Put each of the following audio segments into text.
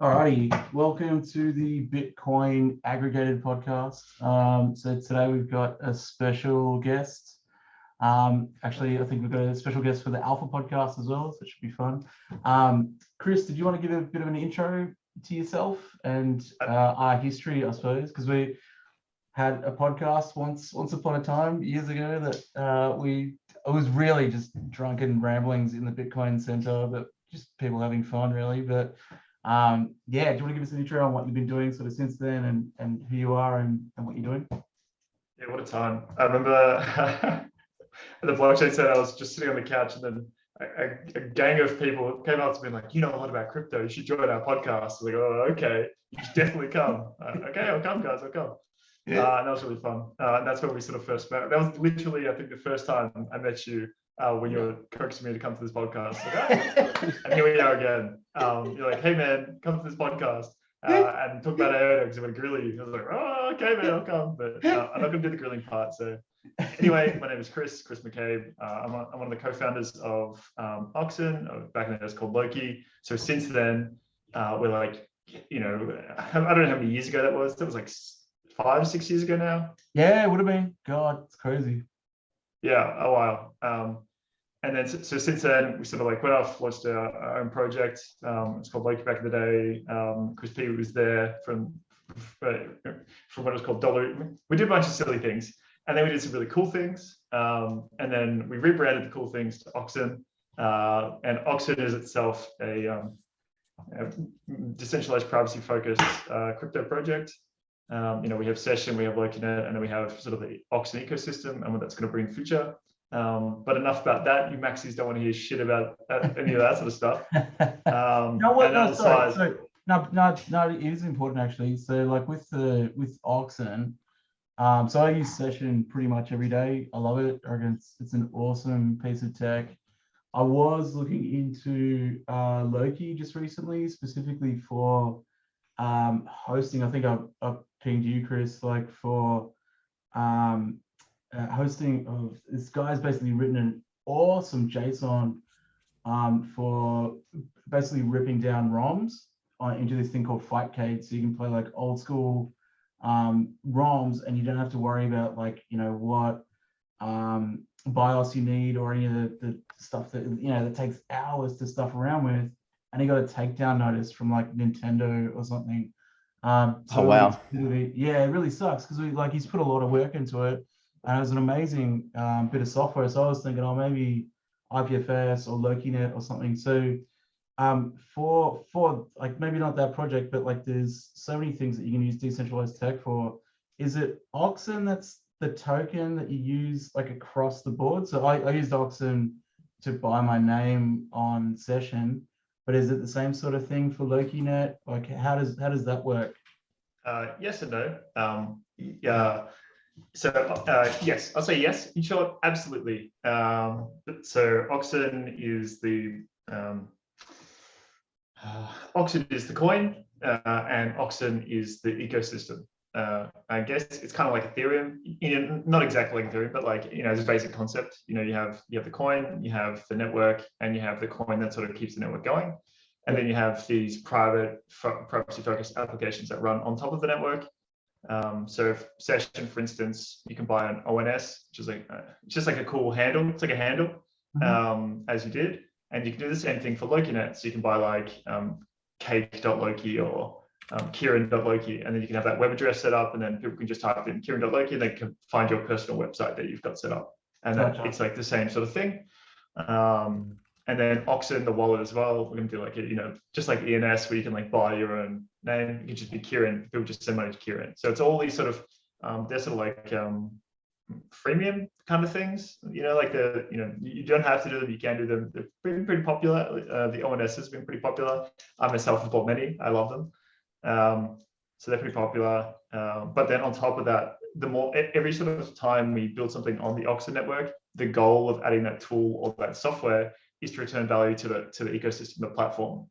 Alrighty, welcome to the Bitcoin aggregated podcast. Um, so today we've got a special guest. Um, actually, I think we've got a special guest for the Alpha podcast as well, so it should be fun. Um, Chris, did you want to give a bit of an intro to yourself and uh, our history, I suppose, because we had a podcast once, once upon a time, years ago, that uh, we it was really just drunken ramblings in the Bitcoin Center, but just people having fun, really. But um, yeah, do you want to give us an intro on what you've been doing sort of since then and, and who you are and, and what you're doing? Yeah, what a time. I remember at the blockchain said I was just sitting on the couch and then a, a, gang of people came up to me and like, you know a lot about crypto, you should join our podcast. I was like, oh, okay, you should definitely come. Uh, okay, I'll come, guys, I'll come. Yeah. Uh, and that was really fun. Uh, and that's when we sort of first met. That was literally, I think, the first time I met you uh, when you were coaxing me to come to this podcast. Like, and here we are again. Um, you're like, hey man, come to this podcast uh, and talk about IOTA because I'm going to grill you. I was like, oh, okay, man, I'll come. But uh, I'm not going to do the grilling part. So anyway, my name is Chris, Chris McCabe. Uh, I'm, a, I'm, one of the co-founders of um, Oxen. Uh, back then it was called Loki. So since then, uh, we're like, you know, I don't know how many years ago that was. That was like five, six years ago now. Yeah, it would have been. God, it's crazy. Yeah, a while. Um, and then so, since then we sort of like went off, launched our, our own project. Um, it's called Loki back in the day. Um, Chris P was there from from what was called Dollar. We did a bunch of silly things, and then we did some really cool things. Um, and then we rebranded the cool things to Oxen. Uh, and Oxen is itself a, um, a decentralized privacy-focused uh, crypto project. Um, you know, we have Session, we have LokiNet, and then we have sort of the Oxen ecosystem and what that's going to bring in future. Um, but enough about that. You maxis don't want to hear shit about any of that sort of stuff. Um, no, what, no, sorry, sorry. no, no, no, it is important actually. So like with the with Oxen, um, so I use Session pretty much every day. I love it. I it's, it's an awesome piece of tech. I was looking into uh, Loki just recently, specifically for um, hosting. I think I, I pinged you, Chris, like for um, uh, hosting of this guy's basically written an awesome JSON um, for basically ripping down ROMs on, into this thing called Fightcade. So you can play like old school um, ROMs and you don't have to worry about like, you know, what um, BIOS you need or any of the, the stuff that, you know, that takes hours to stuff around with. And he got a takedown notice from like Nintendo or something. Um, so oh, wow. yeah, it really sucks because we like he's put a lot of work into it and it was an amazing um, bit of software. So I was thinking, oh, maybe IPFS or LokiNet or something. So um, for for like maybe not that project, but like there's so many things that you can use decentralized tech for. Is it Oxen that's the token that you use like across the board? So I, I used Oxen to buy my name on session, but is it the same sort of thing for LokiNet? Like how does how does that work? Uh, yes and no. Um, yeah so uh, yes, I'll say yes. In short, absolutely. Um, so Oxen is the um, uh, Oxen is the coin, uh, and Oxen is the ecosystem. Uh, I guess it's kind of like Ethereum, not exactly like Ethereum, but like you know, as a basic concept. You know, you have you have the coin, you have the network, and you have the coin that sort of keeps the network going. And then you have these private privacy focused applications that run on top of the network um, so if session, for instance, you can buy an ONS, which is like uh, just like a cool handle. It's like a handle, mm-hmm. um, as you did, and you can do the same thing for LokiNet. So you can buy like um, cake.loki or um, Kieran.loki, and then you can have that web address set up, and then people can just type in Kieran.loki, and they can find your personal website that you've got set up, and gotcha. it's like the same sort of thing. Um, and then Oxen, the wallet as well. We're gonna do like a, you know, just like ENS where you can like buy your own name. You can just be Kieran. People just send money to Kieran. So it's all these sort of um, they're sort of like um, freemium kind of things. You know, like the you know you don't have to do them. You can do them. They've been pretty popular. Uh, the ONS has been pretty popular. I myself have bought many. I love them. Um, so they're pretty popular. Um, but then on top of that, the more every sort of time we build something on the Oxen network, the goal of adding that tool or that software is to return value to the to the ecosystem, the platform,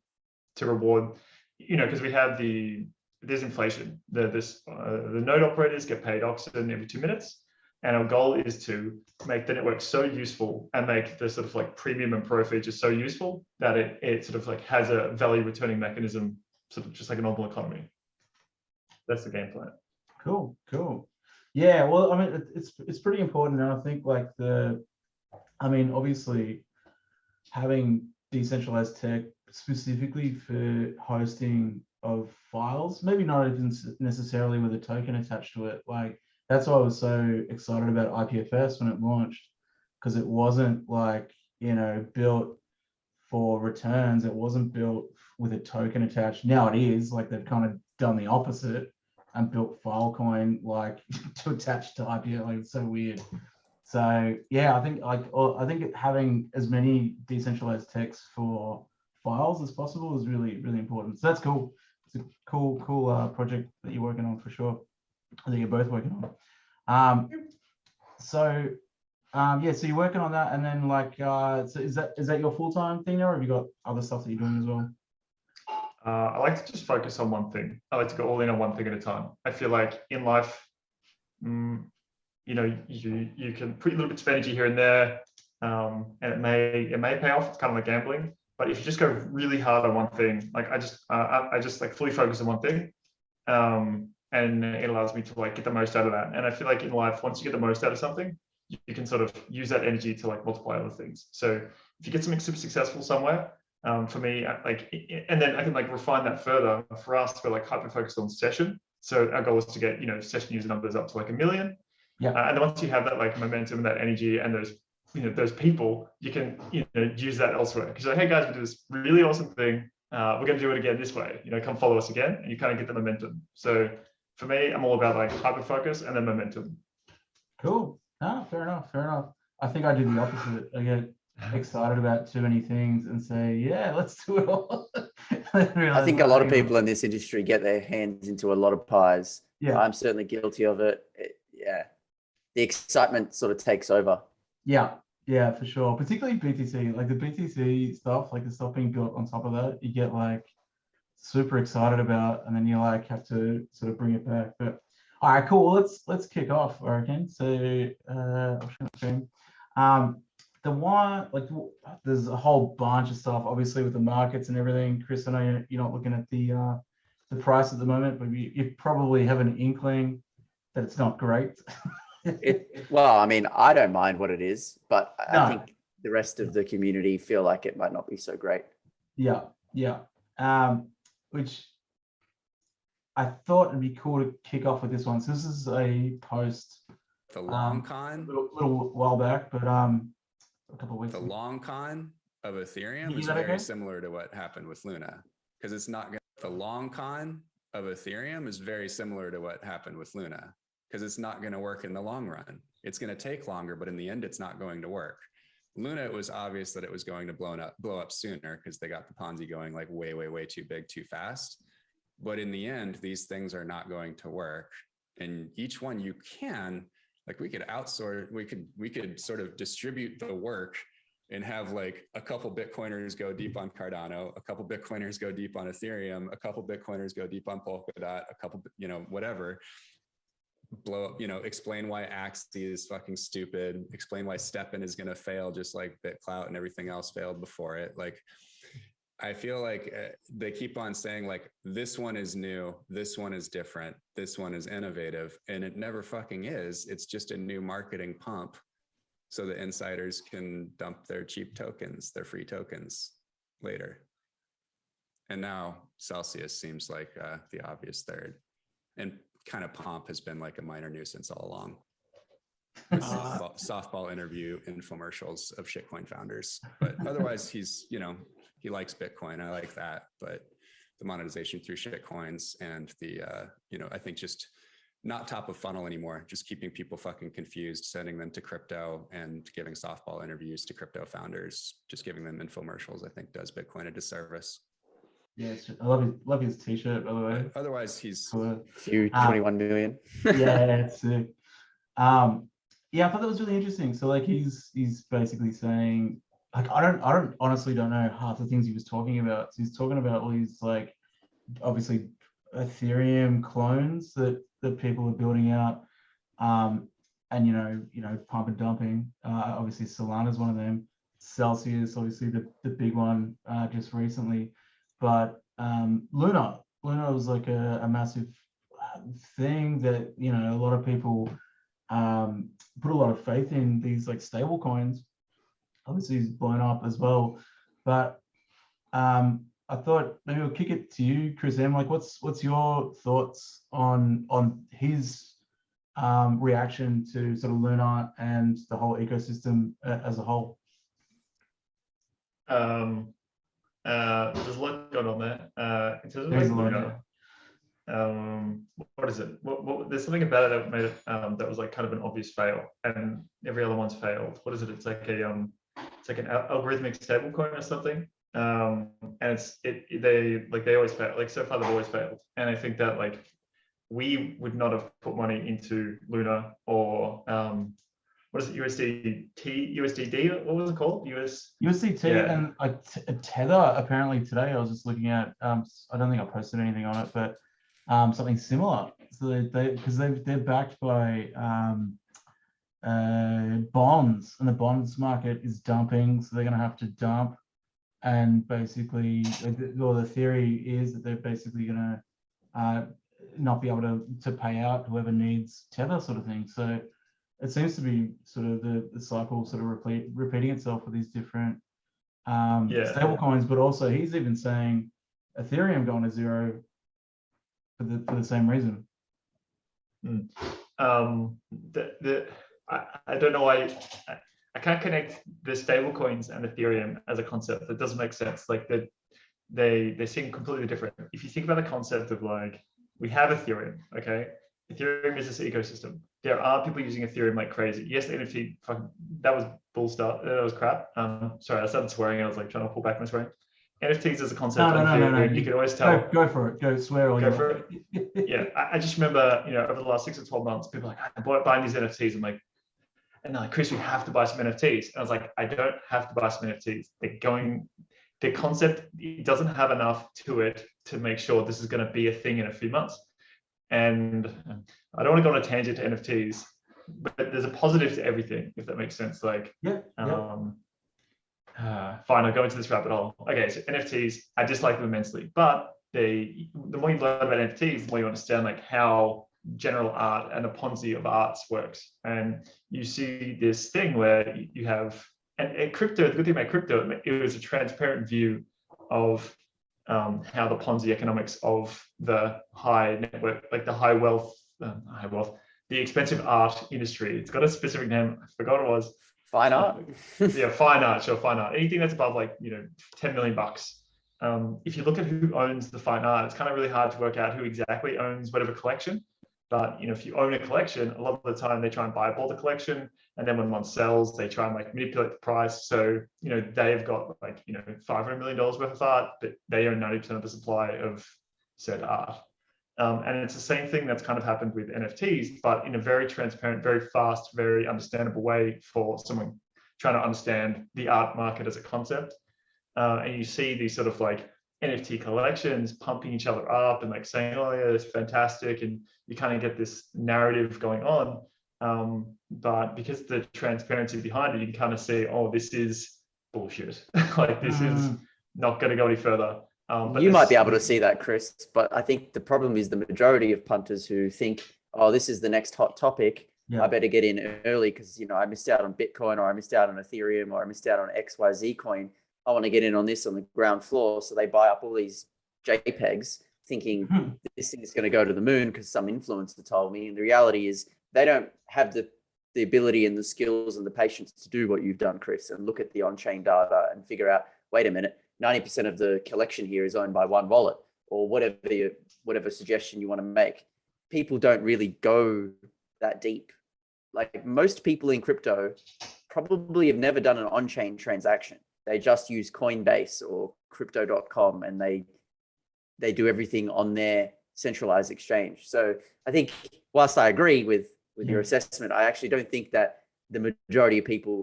to reward, you know, because we have the there's inflation. The this uh, the node operators get paid oxen every two minutes, and our goal is to make the network so useful and make the sort of like premium and pro features so useful that it it sort of like has a value returning mechanism sort of just like a normal economy. That's the game plan. Cool, cool. Yeah, well, I mean, it's it's pretty important, and I think like the, I mean, obviously, having decentralized tech specifically for hosting of files, maybe not even necessarily with a token attached to it. Like that's why I was so excited about IPFS when it launched, because it wasn't like you know built for returns. It wasn't built with a token attached. Now it is. Like they've kind of done the opposite and built Filecoin like to attach to IPO. Like it's so weird. So yeah, I think like I think having as many decentralized techs for files as possible is really really important. So that's cool. It's a cool cool uh, project that you're working on for sure. Think you're both working on. Um, so um, yeah, so you're working on that, and then like, uh, so is that is that your full time thing now, or have you got other stuff that you're doing as well? Uh, I like to just focus on one thing. I like to go all in on one thing at a time. I feel like in life, mm, you know, you you can put little bits of energy here and there, um, and it may it may pay off. It's kind of like gambling. But if you just go really hard on one thing, like I just uh, I, just like fully focus on one thing, um, and it allows me to like get the most out of that. And I feel like in life, once you get the most out of something, you, you can sort of use that energy to like multiply other things. So if you get something super successful somewhere, um, for me, like, i- i- and then I can like refine that further. For us, we're like hyper focused on session. So our goal is to get you know session user numbers up to like a million. Yeah. Uh, and then once you have that like momentum and that energy and those you know those people, you can you know use that elsewhere. Because like, hey guys, we do this really awesome thing. Uh, we're going to do it again this way. You know, come follow us again, and you kind of get the momentum. So for me, I'm all about like hyper focus and then momentum. Cool. Ah, fair enough. Fair enough. I think I do the opposite. I get excited about too many things and say, yeah, let's do it all. I think a lot of people in this industry get their hands into a lot of pies. Yeah. I'm certainly guilty of it. It- Yeah. The excitement sort of takes over. Yeah, yeah, for sure. Particularly BTC, like the BTC stuff, like the stuff being built on top of that, you get like super excited about, and then you like have to sort of bring it back. But all right, cool. Let's let's kick off. I reckon. So uh. Um, the one like there's a whole bunch of stuff, obviously with the markets and everything. Chris, I know you're, you're not looking at the uh, the price at the moment, but you, you probably have an inkling that it's not great. It, well, I mean, I don't mind what it is, but I- No. I think the rest of the community feel like it might not be so great. Yeah, yeah. Um, which I thought it'd be cool to kick off with this one. So this is a post The long Um, a little, little while back, but um, a couple of weeks. the ago. long con of Ethereum You is very okay? similar to what happened with Luna. Because it's not gonna, the long con of Ethereum is very similar to what happened with Luna. Because it's not going to work in the long run. It's going to take longer, but in the end, it's not going to work. Luna, it was obvious that it was going to blow up, blow up sooner because they got the Ponzi going like way, way, way too big, too fast. But in the end, these things are not going to work. And each one you can, like we could outsource, we could, we could sort of distribute the work and have like a couple Bitcoiners go deep on Cardano, a couple Bitcoiners go deep on Ethereum, a couple Bitcoiners go deep on Polkadot, a couple, you know, whatever. Blow up, you know, explain why Axie is fucking stupid, explain why STEPN is going to fail just like BitClout and everything else failed before it. Like, I feel like uh, they keep on saying like this one is new, this one is different, this one is innovative, and it never fucking is. It's just a new marketing pump so the insiders can dump their cheap tokens, their free tokens later. And now Celsius seems like uh, the obvious third. And kind of Pomp has been like a minor nuisance all along. Uh, softball, softball interview infomercials of shitcoin founders. But otherwise, he's, you know, he likes Bitcoin. I like that. But the monetization through shitcoins and the, uh, you know, I think just not top of funnel anymore, just keeping people fucking confused, sending them to crypto and giving softball interviews to crypto founders, just giving them infomercials, I think does Bitcoin a disservice. Yeah, I love his love his t-shirt by the way. Otherwise, he's Cool. Few Ah. 21 million. yeah, it's sick. Um, yeah, I thought that was really interesting. So like he's he's basically saying like I don't I don't honestly don't know half the things he was talking about. So he's talking about all these like obviously Ethereum clones that that people are building out. Um, and you know, you know, pump and dumping. Uh, obviously Solana is one of them. Celsius, obviously the, the big one uh, just recently. But um, Luna, Luna was like a, a massive uh, thing that you know a lot of people um, put a lot of faith in these like stable coins. Obviously, he's blown up as well, but um, I thought maybe we'll kick it to you, Chris M. Like, what's what's your thoughts on on his um, reaction to sort of Luna and the whole ecosystem uh, as a whole? Um, uh, there's a lot going on there. Uh, in terms of There's a lot, Luna, um, what is it? What, what, there's something about it that made it um, that was like kind of an obvious fail, and every other one's failed. What is it? It's like a um, it's like an al- algorithmic stablecoin or something. Um, and it's it it- they like they always fail. Like so far they've always failed, and I think that like we would not have put money into Luna or um, what is it? USDT, USDD? What was it called? US. USDT Yeah. and a, t- a tether apparently today. I was just looking at. Um, I don't think I posted anything on it, but um, something similar. So they they because they they're backed by um, uh, bonds, and the bonds market is dumping, so they're going to have to dump. And basically, the- well, the theory is that they're basically going to uh, not be able to to pay out whoever needs tether, sort of thing. So it seems to be sort of the, the cycle sort of repeat, repeating itself with these different um, Yeah. stable coins, but also he's even saying Ethereum going to zero for the, for the same reason. um the the I, I don't know why I, I can't connect the stable coins and Ethereum as a concept. That doesn't make sense. Like the they they seem completely different. If you think about the concept of like we have Ethereum, okay? Ethereum is this ecosystem. There are people using Ethereum like crazy. Yes, the NFT fucking that was bull stuff. That was crap. Um, sorry, I started swearing. I was like trying to pull back my swearing. NFTs as a concept. No, no, no, no, no, You you- can always tell. Go, go for it. Go swear all Go you for want. yeah, I, I just remember, you know, over the last six or 12 months, people are like, I bought buying these NFTs. I'm like, and they're like, Chris, we have to buy some NFTs. And I was like, I don't have to buy some NFTs. They're going, the concept, it doesn't have enough to it to make sure this is going to be a thing in a few months. And I don't want to go on a tangent to NFTs, but there's a positive to everything, if that makes sense. Like, Yeah, yeah. um, uh, fine, I'll go into this rabbit hole. Okay, so NFTs, I dislike them immensely, but they, the more you learn about NFTs, the more you understand like how general art and the Ponzi of arts works. And you see this thing where you- have, and, and crypto, the good thing about crypto, it was a transparent view of um, how the Ponzi economics of the high network, like the high wealth, um, high wealth, the expensive art industry. It's got a specific name. I forgot what it was Fine art. yeah, fine art, sure, fine art. Anything that's above like you know, ten million bucks. Um, if you look at who owns the fine art, it's kind of really hard to work out who exactly owns whatever collection. But you know, if you own a collection, a lot of the time they try and buy up all the collection, and then when one sells, they try and like manipulate the price. So you know, they've got like you know, five hundred million dollars worth of art, but they own ninety percent of the supply of said art. Um, and it's the same thing that's kind of happened with NFTs, but in a very transparent, very fast, very understandable way for someone trying to understand the art market as a concept. Uh, and you see these sort of like NFT collections pumping each other up and like saying, oh, yeah, it's fantastic. And you kind of get this narrative going on. Um, but because the transparency behind it, you can kind of see, oh, this is bullshit. like this is Mm. not going to go any further. Um, but you might be able to see that, Chris, but I think the problem is the majority of punters who think, oh, this is the next hot topic. Yeah. I better get in early because you know I missed out on Bitcoin or I missed out on Ethereum or I missed out on XYZ coin. I want to get in on this on the ground floor. So they buy up all these JPEGs thinking Hmm. this thing is going to go to the moon because some influencer told me. And the reality is they don't have the the ability and the skills and the patience to do what you've done, Chris, and look at the on-chain data and figure out, wait a minute, 90% of the collection here is owned by one wallet or whatever you, whatever suggestion you want to make. People don't really go that deep. Like most people in crypto probably have never done an on-chain transaction. They just use Coinbase or crypto.com and they they do everything on their centralized exchange. So I think whilst I agree with with your assessment, I actually don't think that the majority of people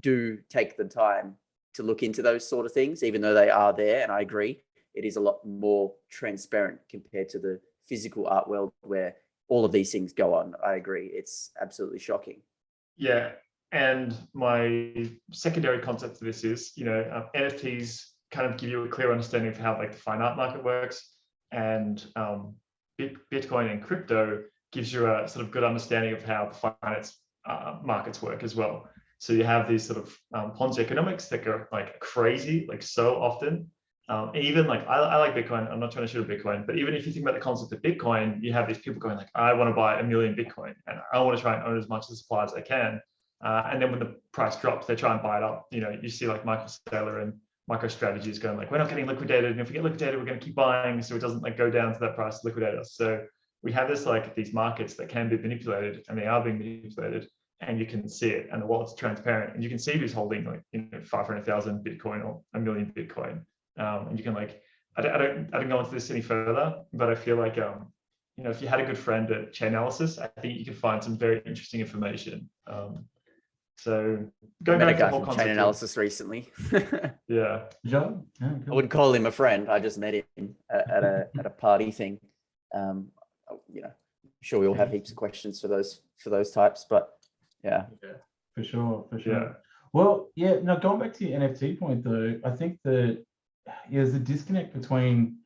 do take the time to look into those sort of things, even though they are there. And I agree, it is a lot more transparent compared to the physical art world where all of these things go on. I agree. It's absolutely shocking. Yeah, and my secondary concept to this is, you know, um, NFTs kind of give you a clear understanding of how like the fine art market works, and um, Bitcoin and crypto gives you a sort of good understanding of how the finance uh, markets work as well. So you have these sort of um, Ponzi economics that go like crazy, like so often. Um, even like I, I like Bitcoin. I'm not trying to shoot at Bitcoin, but even if you think about the concept of Bitcoin, you have these people going like, I want to buy a million Bitcoin and I want to try and own as much of the supply as I can. Uh, and then when the price drops, they try and buy it up. You know, you see like Michael Saylor and MicroStrategy is going like, we're not getting liquidated, and if we get liquidated, we're going to keep buying, so it doesn't like go down to that price to liquidate us. So we have this like these markets that can be manipulated, and they are being manipulated, and you can see it, and the wallet's transparent, and you can see who's holding like you know five hundred thousand Bitcoin or a million Bitcoin, um, and you can like I don't, I don't I don't go into this any further, but I feel like um you know if you had a good friend at Chainalysis, I think you could find some very interesting information. Um, so going Met a back to guy the whole from concept chain of- analysis recently. yeah. Joe? Yeah, I wouldn't call him a friend. I just met him at, at a at a party thing. Um, you know, sure we all have heaps of questions for those for those types, but yeah, yeah, For sure, for sure. Yeah. Well, yeah, Now going back to the NFT point though, I think that yeah, there's a disconnect between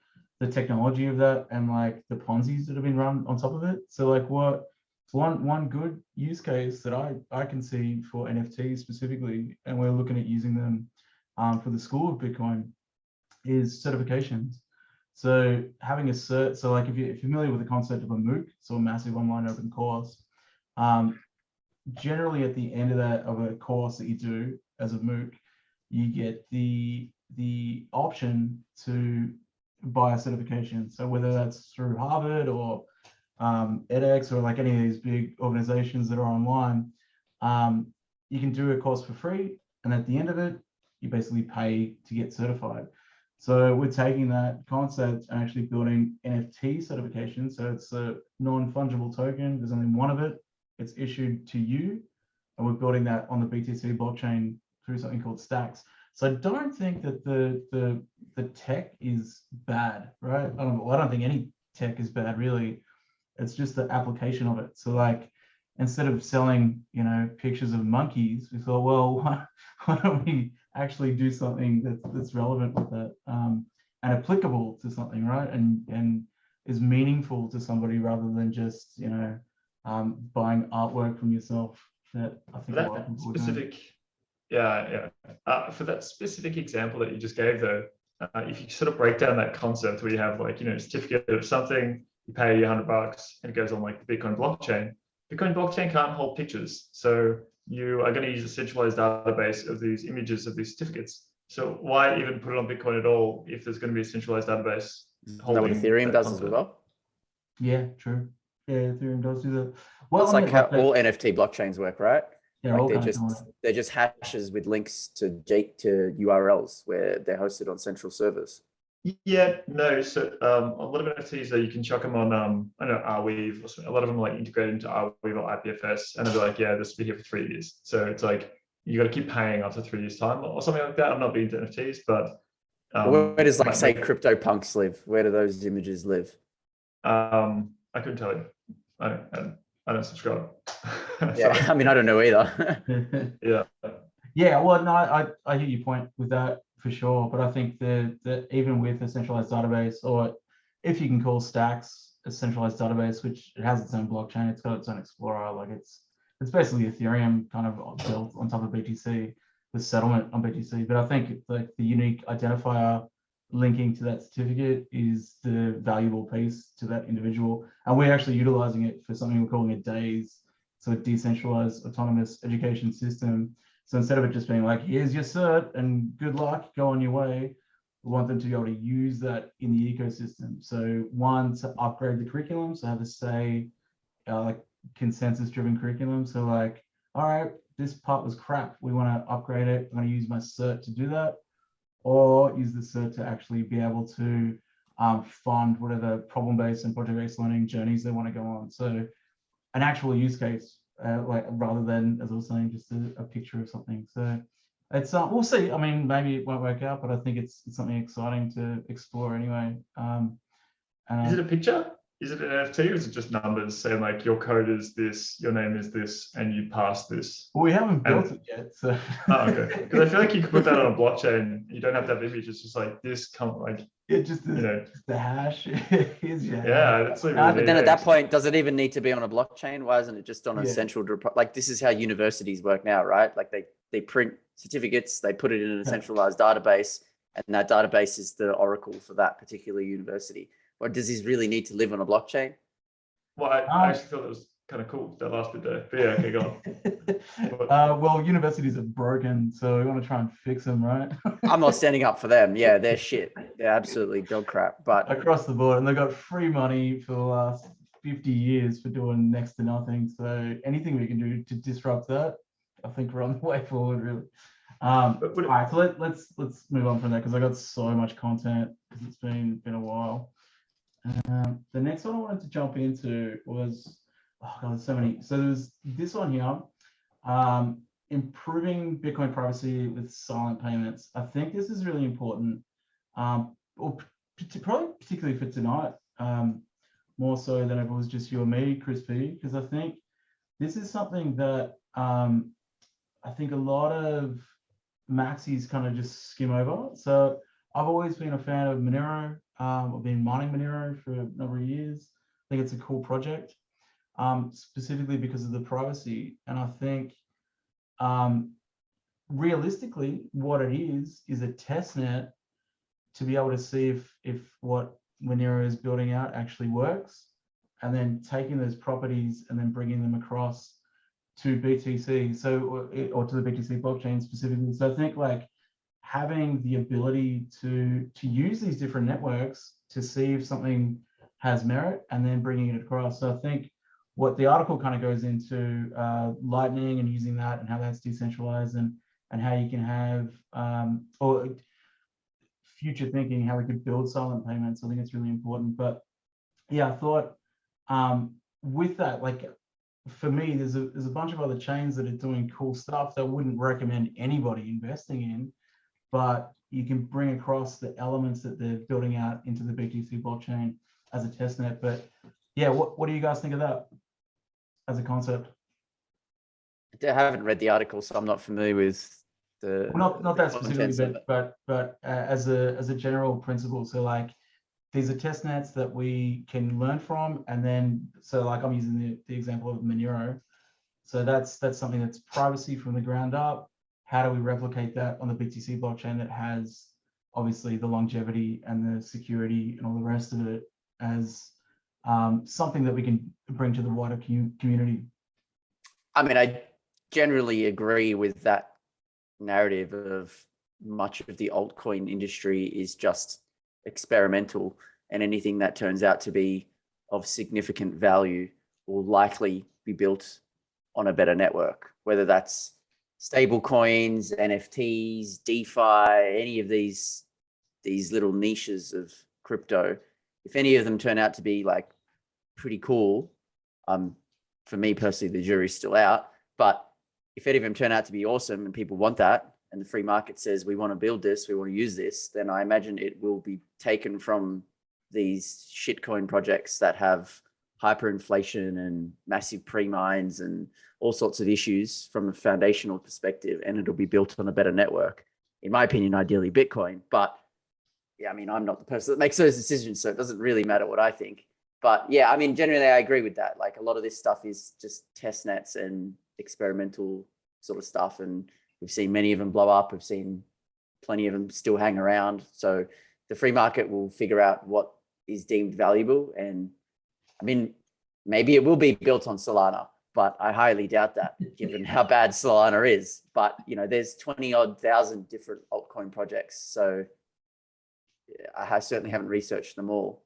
the technology of that and like the Ponzi's that have been run on top of it. So like what one one good use case that I I can see for NFTs specifically, and we're looking at using them um, for the school of Bitcoin, is certifications. So having a cert, so like if you're familiar with the concept of a MOOC, so a massive online open course, um, generally at the end of that of a course that you do as a MOOC, you get the the option to buy a certification. So whether that's through Harvard or um, edX or like any of these big organizations that are online, um, you can do a course for free, and at the end of it, you basically pay to get certified. So we're taking that concept and actually building NFT certification. So it's a non-fungible token. There's only one of it. It's issued to you, and we're building that on the BTC blockchain through something called Stacks. So I don't think that the the the tech is bad, right? I don't, well, I don't think any tech is bad really. It's just the application of it. So like instead of selling, you know, pictures of monkeys, we thought, well, why, why don't we actually do something that's that's relevant with it um, and applicable to something, right? And and is meaningful to somebody rather than just you know um, buying artwork from yourself. That I think a lot of that are doing. specific, yeah, yeah. Uh, for that specific example that you just gave, though, uh, if you sort of break down that concept where you have like you know certificate of something, you pay a hundred bucks, and it goes on like the Bitcoin blockchain. Bitcoin blockchain can't hold pictures, so you are going to use a centralized database of these images of these certificates. So why even put it on Bitcoin at all if there's going to be a centralized database? is that what Ethereum that does as well? Yeah, true. Yeah, Ethereum does do that. Well, Well, it's like how that- all NFT blockchains work, right? they're like all they're kinda just they're just hashes with links to J to URLs where they're hosted on central servers. Yeah, no. So um, a lot of NFTs, though, you can chuck them on, um, I don't know, Arweave. Or something. A lot of them are like integrated into Arweave or IPFS, and they'll be like, yeah, this will be here for three years. So it's like you got to keep paying after three years' time or something like that. I'm not being into NFTs, but um, Where where does like say make- CryptoPunks live? Where do those images live? um, I couldn't tell you. I don't, I don't, I don't subscribe. Yeah, I mean I don't know either. yeah. Yeah, well, no, I, I hear your point with that for sure, but I think that even with a centralized database, or if you can call Stacks a centralized database, which it has its own blockchain, it's got its own explorer, like it's it's basically Ethereum kind of built on top of BTC with settlement on BTC. But I think like the unique identifier linking to that certificate is the valuable piece to that individual, and we're actually utilizing it for something we're calling a DAIS, so a decentralized autonomous education system. So instead of it just being like, here's your cert and good luck, go on your way, we want them to be able to use that in the ecosystem. So one, to upgrade the curriculum, so have a say, uh, like consensus driven curriculum. So like, all right, this part was crap. We want to upgrade it. I'm going to use my cert to do that. Or use the cert to actually be able to um, fund whatever problem-based and project-based learning journeys they want to go on. So an actual use case, uh, like rather than, as I was saying, just a, a picture of something. So it's uh, we'll see. I mean, maybe it won't work out, but I think it's, it's something exciting to explore anyway. Um, Is it a picture? Is it an NFT or is it just numbers saying like your code is this, your name is this, and you pass this? Well, we haven't built it yet, so. Oh, okay. Because I feel like you could put that on a blockchain. You don't have to have images. It's just like this, come like It just you know. just the hash. Here's your Yeah, hash. that's like Uh, really But then at that point, does it even need to be on a blockchain? Why isn't it just on a Yeah. central, depo- like this is how universities work now, right? Like they, they print certificates, they put it in a centralized database and that database is the oracle for that particular university. Or does this really need to live on a blockchain? Well, I, I actually thought it was kind of cool that last bit there. But yeah, okay, go on. Uh, well, universities are broken, so we want to try and fix them, right? I'm not standing up for them. Yeah, they're shit. They're absolutely dog crap. But Across the board, and they've got free money for the last 50 years for doing next to nothing. So anything we can do to disrupt that, I think we're on the way forward, really. Um, But would all so let, let's let's move on from that because I got so much content because it's been been a while. Um, the next one I wanted to jump into was oh god, there's so many. So there's this one here, um, improving Bitcoin privacy with silent payments. I think this is really important, um, or probably particularly for tonight, um, more so than if it was just you or me, Chris P, because I think this is something that um, I think a lot of maxis kind of just skim over. So I've always been a fan of Monero. Um, I've been mining Monero for a number of years. I think it's a cool project, um, specifically because of the privacy. And I think um, realistically, what it is is a test net to be able to see if if what Monero is building out actually works, and then taking those properties and then bringing them across to BTC, so or, or to the BTC blockchain specifically. So I think like having the ability to to use these different networks to see if something has merit and then bringing it across. So I think what the article kind of goes into uh, Lightning and using that and how that's decentralized and and how you can have um, or future thinking how we could build silent payments. I think it's really important. But yeah, I thought um, with that, like for me, there's a there's a bunch of other chains that are doing cool stuff that I wouldn't recommend anybody investing in, but you can bring across the elements that they're building out into the BTC blockchain as a test net. But yeah, what, what do you guys think of that as a concept? I haven't read the article, so I'm not familiar with the. Well, not not that specifically, but but but uh, as a as a general principle. So like these are test nets that we can learn from, and then so like I'm using the, the example of Monero. So that's that's something that's privacy from the ground up. How do we replicate that on the BTC blockchain that has obviously the longevity and the security and all the rest of it as um, something that we can bring to the wider commu- community? I mean, I generally agree with that narrative of much of the altcoin industry is just experimental, and anything that turns out to be of significant value will likely be built on a better network, whether that's stable coins, NFTs, DeFi, any of these these little niches of crypto. If any of them turn out to be like pretty cool, um, for me personally, the jury's still out. But if any of them turn out to be awesome and people want that, and the free market says we want to build this, we want to use this, then I imagine it will be taken from these shitcoin projects that have hyperinflation and massive pre-mines and all sorts of issues from a foundational perspective, and it'll be built on a better network. In my opinion, ideally Bitcoin. But yeah, I mean, I'm not the person that makes those decisions, so it doesn't really matter what I think but yeah, I mean, generally, I agree with that. Like a lot of this stuff is just test nets and experimental sort of stuff, and we've seen many of them blow up. We've seen plenty of them still hang around. So the free market will figure out what is deemed valuable, and I mean, maybe it will be built on Solana, but I highly doubt that, given how bad Solana is. But you know, there's twenty odd thousand different altcoin projects, so I certainly haven't researched them all.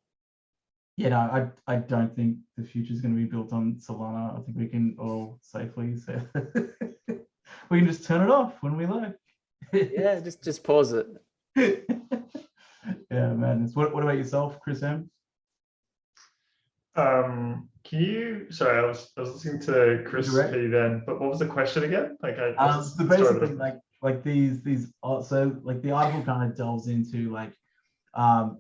Yeah, no, I, I don't think the future is going to be built on Solana. I think we can all safely say we can just turn it off when we like. yeah, just just pause it. yeah, madness. What, what about yourself, Chris M? Um, can you? Sorry, I was I was listening to Chris Direct. P then, but what was the question again? Like I. I Um, so basically, like like these these so like the article kind of delves into like um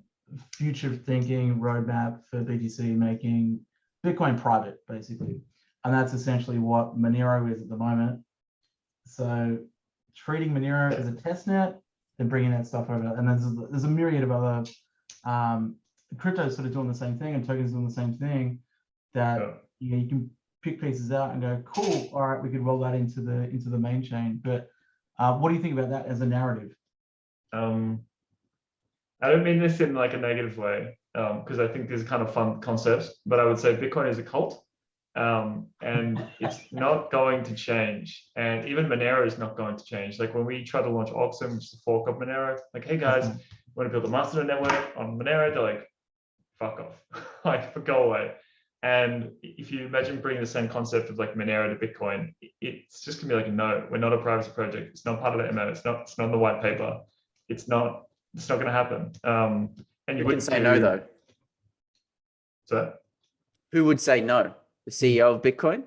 future thinking roadmap for BTC making Bitcoin private, basically. And that's essentially what Monero is at the moment. So treating Monero as a test net, then bringing that stuff over. And there's, there's a myriad of other um, crypto is sort of doing the same thing and tokens doing the same thing that Yeah. you know, you can pick pieces out and go, cool, all right, we could roll that into the into the main chain. But uh, what do you think about that as a narrative? Um, I don't mean this in like a negative way, because I think these are kind of fun concepts, but I would say Bitcoin is a cult. Um, and it's not going to change. And even Monero is not going to change. Like when we try to launch Oxen, which is a fork of Monero, like, hey guys, want to build a master network on Monero? They're like, fuck off, like go away. And if you imagine bringing the same concept of like Monero to Bitcoin, it's just gonna be like, no, we're not a privacy project. It's not part of the MO. It's not. It's not in the white paper. It's not. It's not gonna happen. Um, and you You wouldn't say no though. So, Who would say no? The CEO of Bitcoin?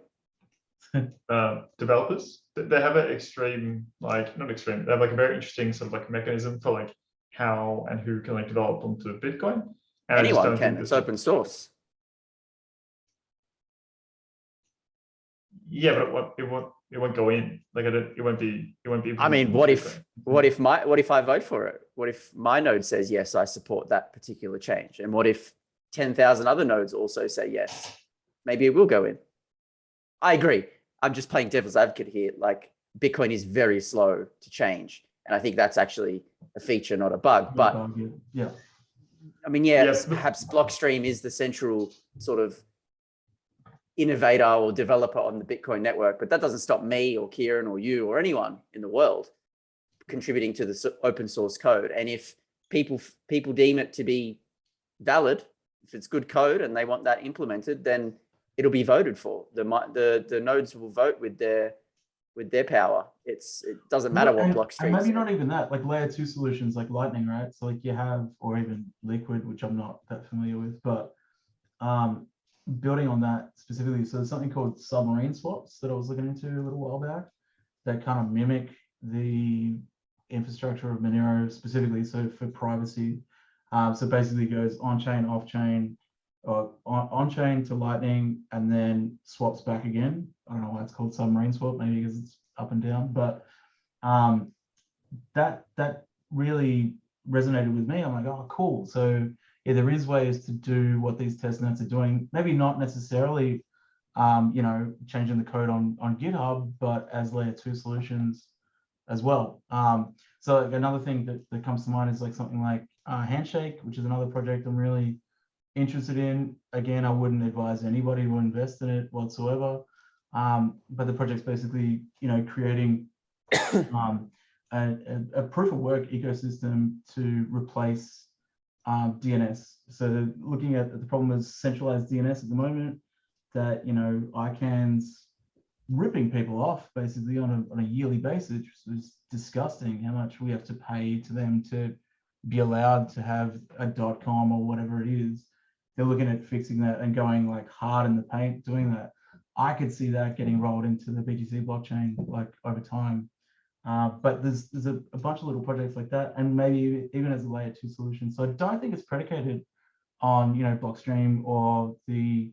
uh, developers, they have an extreme, like not extreme. They have like a very interesting sort of like mechanism for like how and who can like develop onto Bitcoin. And I just Anyone don't can. think It's open source. Yeah, but it won't. It won't. It won't go in. Like it. It won't be. It won't be. I mean, what if what if my what if I vote for it? What if my node says yes, I support that particular change? And what if 10,000 other nodes also say yes? Maybe it will go in. I agree. I'm just playing devil's advocate here. Like Bitcoin is very slow to change. And I think that's actually a feature, not a bug. But yeah, I mean, yeah, Yes, perhaps Blockstream is the central sort of innovator or developer on the Bitcoin network, but that doesn't stop me or Kieran or you or anyone in the world contributing to the open source code. And if people people deem it to be valid, if it's good code and they want that implemented, then it'll be voted for. The the the nodes will vote with their with their power. It's it doesn't matter what and- Blockstream. And maybe not even that, like layer two solutions like Lightning, right? So like you have, or even Liquid, which I'm not that familiar with, but um, building on that specifically, so there's something called submarine swaps that I was looking into a little while back that kind of mimic the infrastructure of Monero specifically, so for privacy. Um, so basically it goes on chain, off chain, on, on chain to Lightning, and then swaps back again. I don't know why it's called submarine swap, maybe because it's up and down, but um, that that really resonated with me. I'm like, oh, cool. So yeah, there is ways to do what these test nets are doing. Maybe not necessarily, um, you know, changing the code on on GitHub, but as layer two solutions as well. Um, so like another thing that, that comes to mind is like something like uh, Handshake, which is another project I'm really interested in. Again, I wouldn't advise anybody to invest in it whatsoever. Um, but the project's basically, you know, creating um, a, a, proof of work ecosystem to replace um, DNS. So looking at the problem is centralized DNS at the moment that, you know, ICANN's ripping people off basically on a, on a yearly basis, which is disgusting how much we have to pay to them to be allowed to have a .com or whatever it is. They're looking at fixing that and going like hard in the paint doing that. I could see that getting rolled into the BTC blockchain like over time. Uh, but there's there's a, a bunch of little projects like that, and maybe even as a layer two solution. So I don't think it's predicated on you know Blockstream or the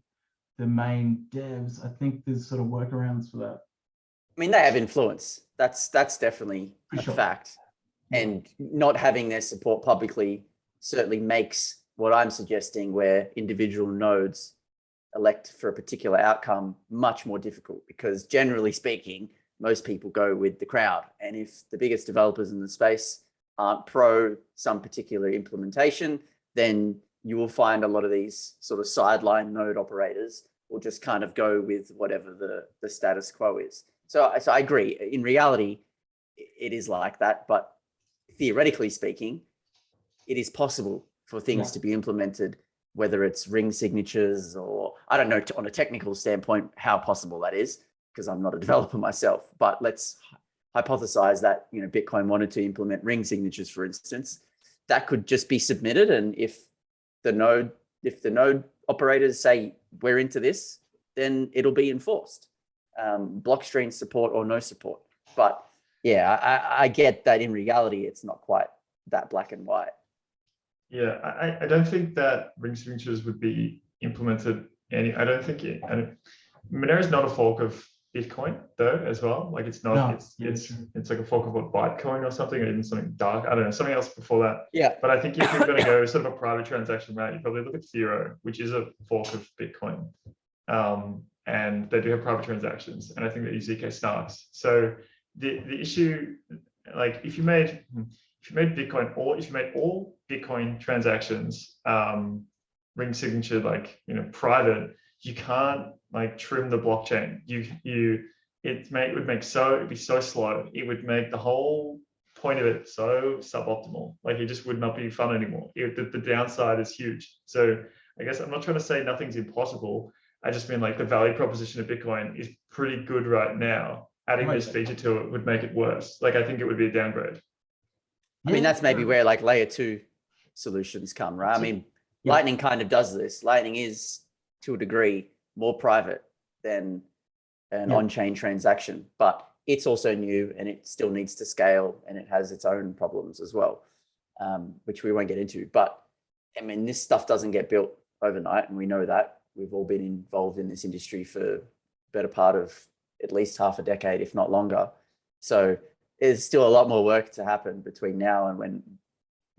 the main devs. I think there's sort of workarounds for that. I mean, they have influence. That's that's definitely For a sure. fact. And not having their support publicly certainly makes what I'm suggesting, where individual nodes elect for a particular outcome, much more difficult. Because generally speaking, most people go with the crowd. And if the biggest developers in the space aren't pro some particular implementation, then you will find a lot of these sort of sideline node operators will just kind of go with whatever the, the status quo is. So, so I agree. In reality, it is like that, but theoretically speaking, it is possible for things Yeah. to be implemented, whether it's ring signatures or I don't know t- on a technical standpoint how possible that is, because I'm not a developer myself. But let's hypothesize that you know Bitcoin wanted to implement ring signatures, for instance, that could just be submitted, and if the node if the node operators say we're into this, then it'll be enforced. Um, Blockstream support or no support. But yeah, I- I get that in reality, it's not quite that black and white. Yeah, I, I- I don't think that ring signatures would be implemented any, I don't think it, I don't. Monero is not a fork of Bitcoin though, as well, like it's No, not, it's, yeah, it's, true. it's like a fork of what, Bytecoin or something, or even something dark, I don't know, something else before that. Yeah. But I think if you're gonna go sort of a private transaction route, you probably look at Zero, which is a fork of Bitcoin. Um, and they do have private transactions, and I think they use ZK snarks. So the, the issue, like if you made, if you made Bitcoin, or if you made all Bitcoin transactions, um, ring signature, like, you know, private, you can't like trim the blockchain. You, you, it may, it would make so, it'd be so slow. It would make the whole point of it so suboptimal. Like it just would not be fun anymore. It, the, the downside is huge. So I guess I'm not trying to say nothing's impossible. I just mean like the value proposition of Bitcoin is pretty good right now. Adding this feature to it would make it worse. Like I think it would be a downgrade. I mean, that's maybe where like layer two solutions come, right? I mean, Yeah. Lightning kind of does this. Lightning is to a degree more private than an Yeah. on-chain transaction, but it's also new and it still needs to scale and it has its own problems as well, um, which we won't get into. But I mean, this stuff doesn't get built overnight, and we know that. We've all been involved in this industry for better part of at least half a decade, if not longer. So there's still a lot more work to happen between now and when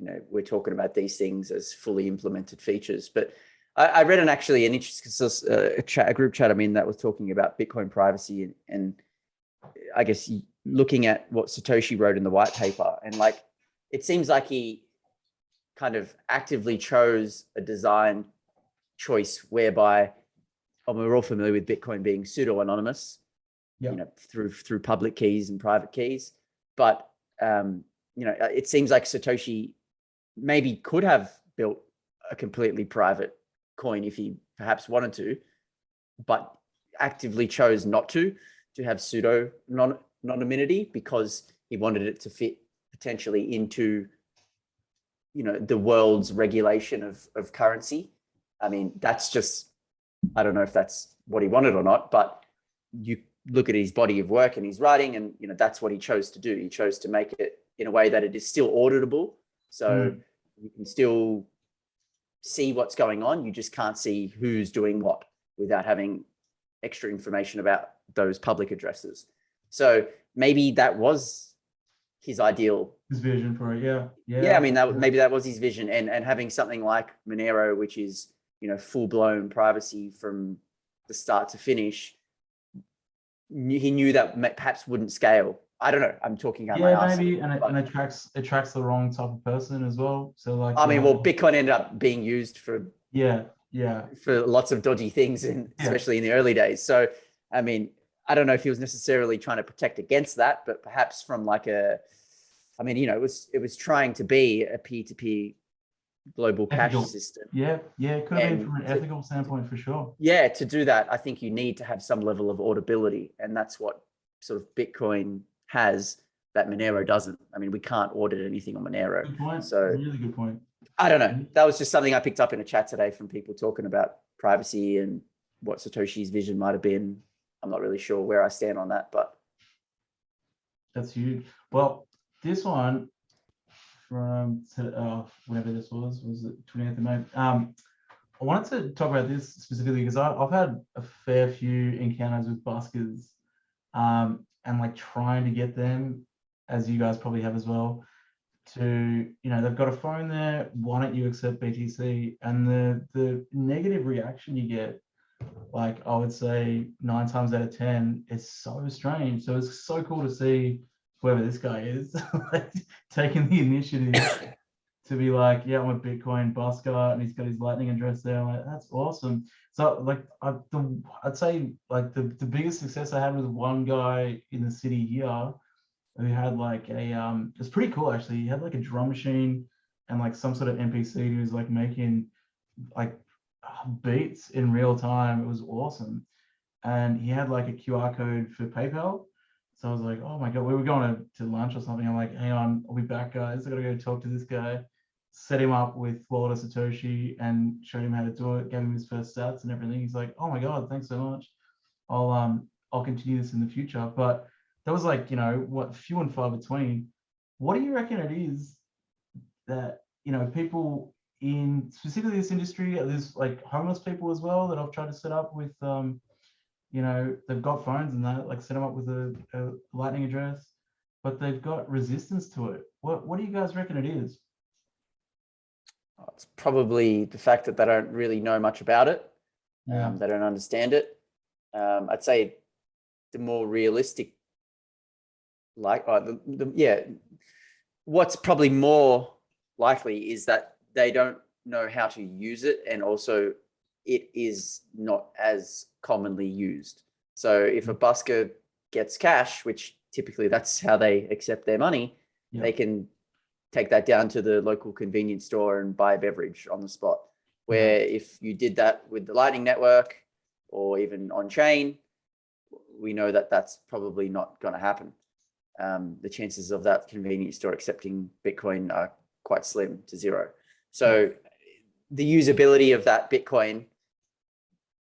you know we're talking about these things as fully implemented features. But I, I read an actually an interesting uh, a, chat, a group chat. I mean, that was talking about Bitcoin privacy and, and I guess looking at what Satoshi wrote in the white paper, and like it seems like he kind of actively chose a design choice whereby and we're all familiar with Bitcoin being pseudo anonymous, Yep. you know, through through public keys and private keys. But um, you know, it seems like Satoshi maybe could have built a completely private coin if he perhaps wanted to, but actively chose not to to have pseudo non anonymity because he wanted it to fit potentially into you know the world's regulation of of currency. I mean, that's just I don't know if that's what he wanted or not, but you look at his body of work and his writing, and you know that's what he chose to do. He chose to make it in a way that it is still auditable, so hmm. you can still see what's going on. You just can't see who's doing what without having extra information about those public addresses. So maybe that was his ideal His vision for it, yeah, yeah. yeah, I mean that maybe that was his vision, and and having something like Monero, which is you know full blown privacy from the start to finish, he knew that perhaps wouldn't scale. I don't know. I'm talking out my Yeah, ass. maybe, and it, and attracts attracts the wrong type of person as well. So like, I mean, know, well, Bitcoin ended up being used for yeah, yeah, for lots of dodgy things, in, Yeah. especially in the early days. So, I mean, I don't know if he was necessarily trying to protect against that, but perhaps from like a, I mean, you know, it was it was trying to be a peer to peer global cash system. yeah, yeah. It could have been from an to- ethical standpoint for sure. yeah to do that i think you need to have some level of audibility and that's what sort of bitcoin has that monero doesn't i mean we can't audit anything on monero Good point. So- really good point. i don't know that was just something i picked up in a chat today from people talking about privacy and what satoshi's vision might have been i'm not really sure where i stand on that but That's huge. Well, this one from uh, whenever this was, was it 28th of May? Um, I wanted to talk about this specifically because I've had a fair few encounters with buskers um, and like trying to get them, as you guys probably have as well, to, you know, they've got a phone there, why don't you accept BTC? And the, the negative reaction you get like I would say nine times out of ten, it's so strange. So it's so cool to see whoever this guy is like, taking the initiative to be like, yeah, I'm a Bitcoin busker, and he's got his Lightning address there. I'm like, that's awesome. So like, I, the, I'd say like the, the biggest success I had was one guy in the city here who had like a um, it's pretty cool actually. He had like a drum machine and like some sort of MPC who was like making like beats in real time. It was awesome. And he had like a QR code for PayPal. So I was like, oh my God, we were going to, to lunch or something. I'm like, hang on, I'll be back, guys. I gotta go talk to this guy. Set him up with Wallet Satoshi and showed him how to do it, gave him his first sats and everything. He's like, oh my God, thanks so much. I'll um I'll continue this in the future. But that was like, you know, what few and far between. What do you reckon it is that, you know, people in specifically this industry, there's like homeless people as well that I've tried to set up with, um, you know, they've got phones and that, like set them up with a, a lightning address, but they've got resistance to it. What What do you guys reckon it is? It's probably the fact that they don't really know much about it. Yeah. Um, they don't understand it. Um, I'd say the more realistic, like, uh, the, the, yeah, what's probably more likely is that they don't know how to use it, and also it is not as commonly used. So if a busker gets cash, which typically that's how they accept their money, Yeah. they can take that down to the local convenience store and buy a beverage on the spot. Where if you did that with the Lightning Network or even on chain, we know that that's probably not going to happen. Um, the chances of that convenience store accepting Bitcoin are quite slim to zero. So the usability of that Bitcoin,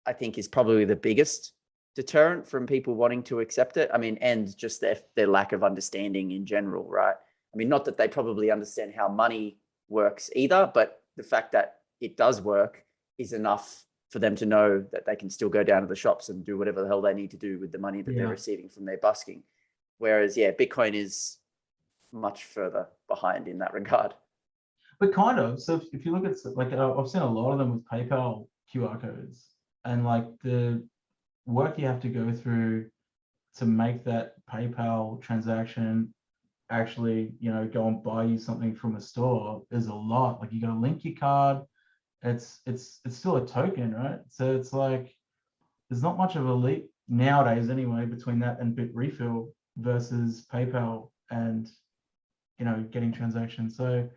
I think, is probably the biggest deterrent from people wanting to accept it. I mean, and just their, their lack of understanding in general, right? I mean, not that they probably understand how money works either, but the fact that it does work is enough for them to know that they can still go down to the shops and do whatever the hell they need to do with the money that they're receiving from their busking. Whereas, yeah, Bitcoin is much further behind in that regard. But kind of. So if, if you look at like uh, I've seen a lot of them with PayPal QR codes, and like the work you have to go through to make that PayPal transaction actually, you know, go and buy you something from a store is a lot. Like you got to link your card. It's it's it's still a token, right? So it's like there's not much of a leap nowadays anyway between that and Bitrefill versus PayPal and you know getting transactions. So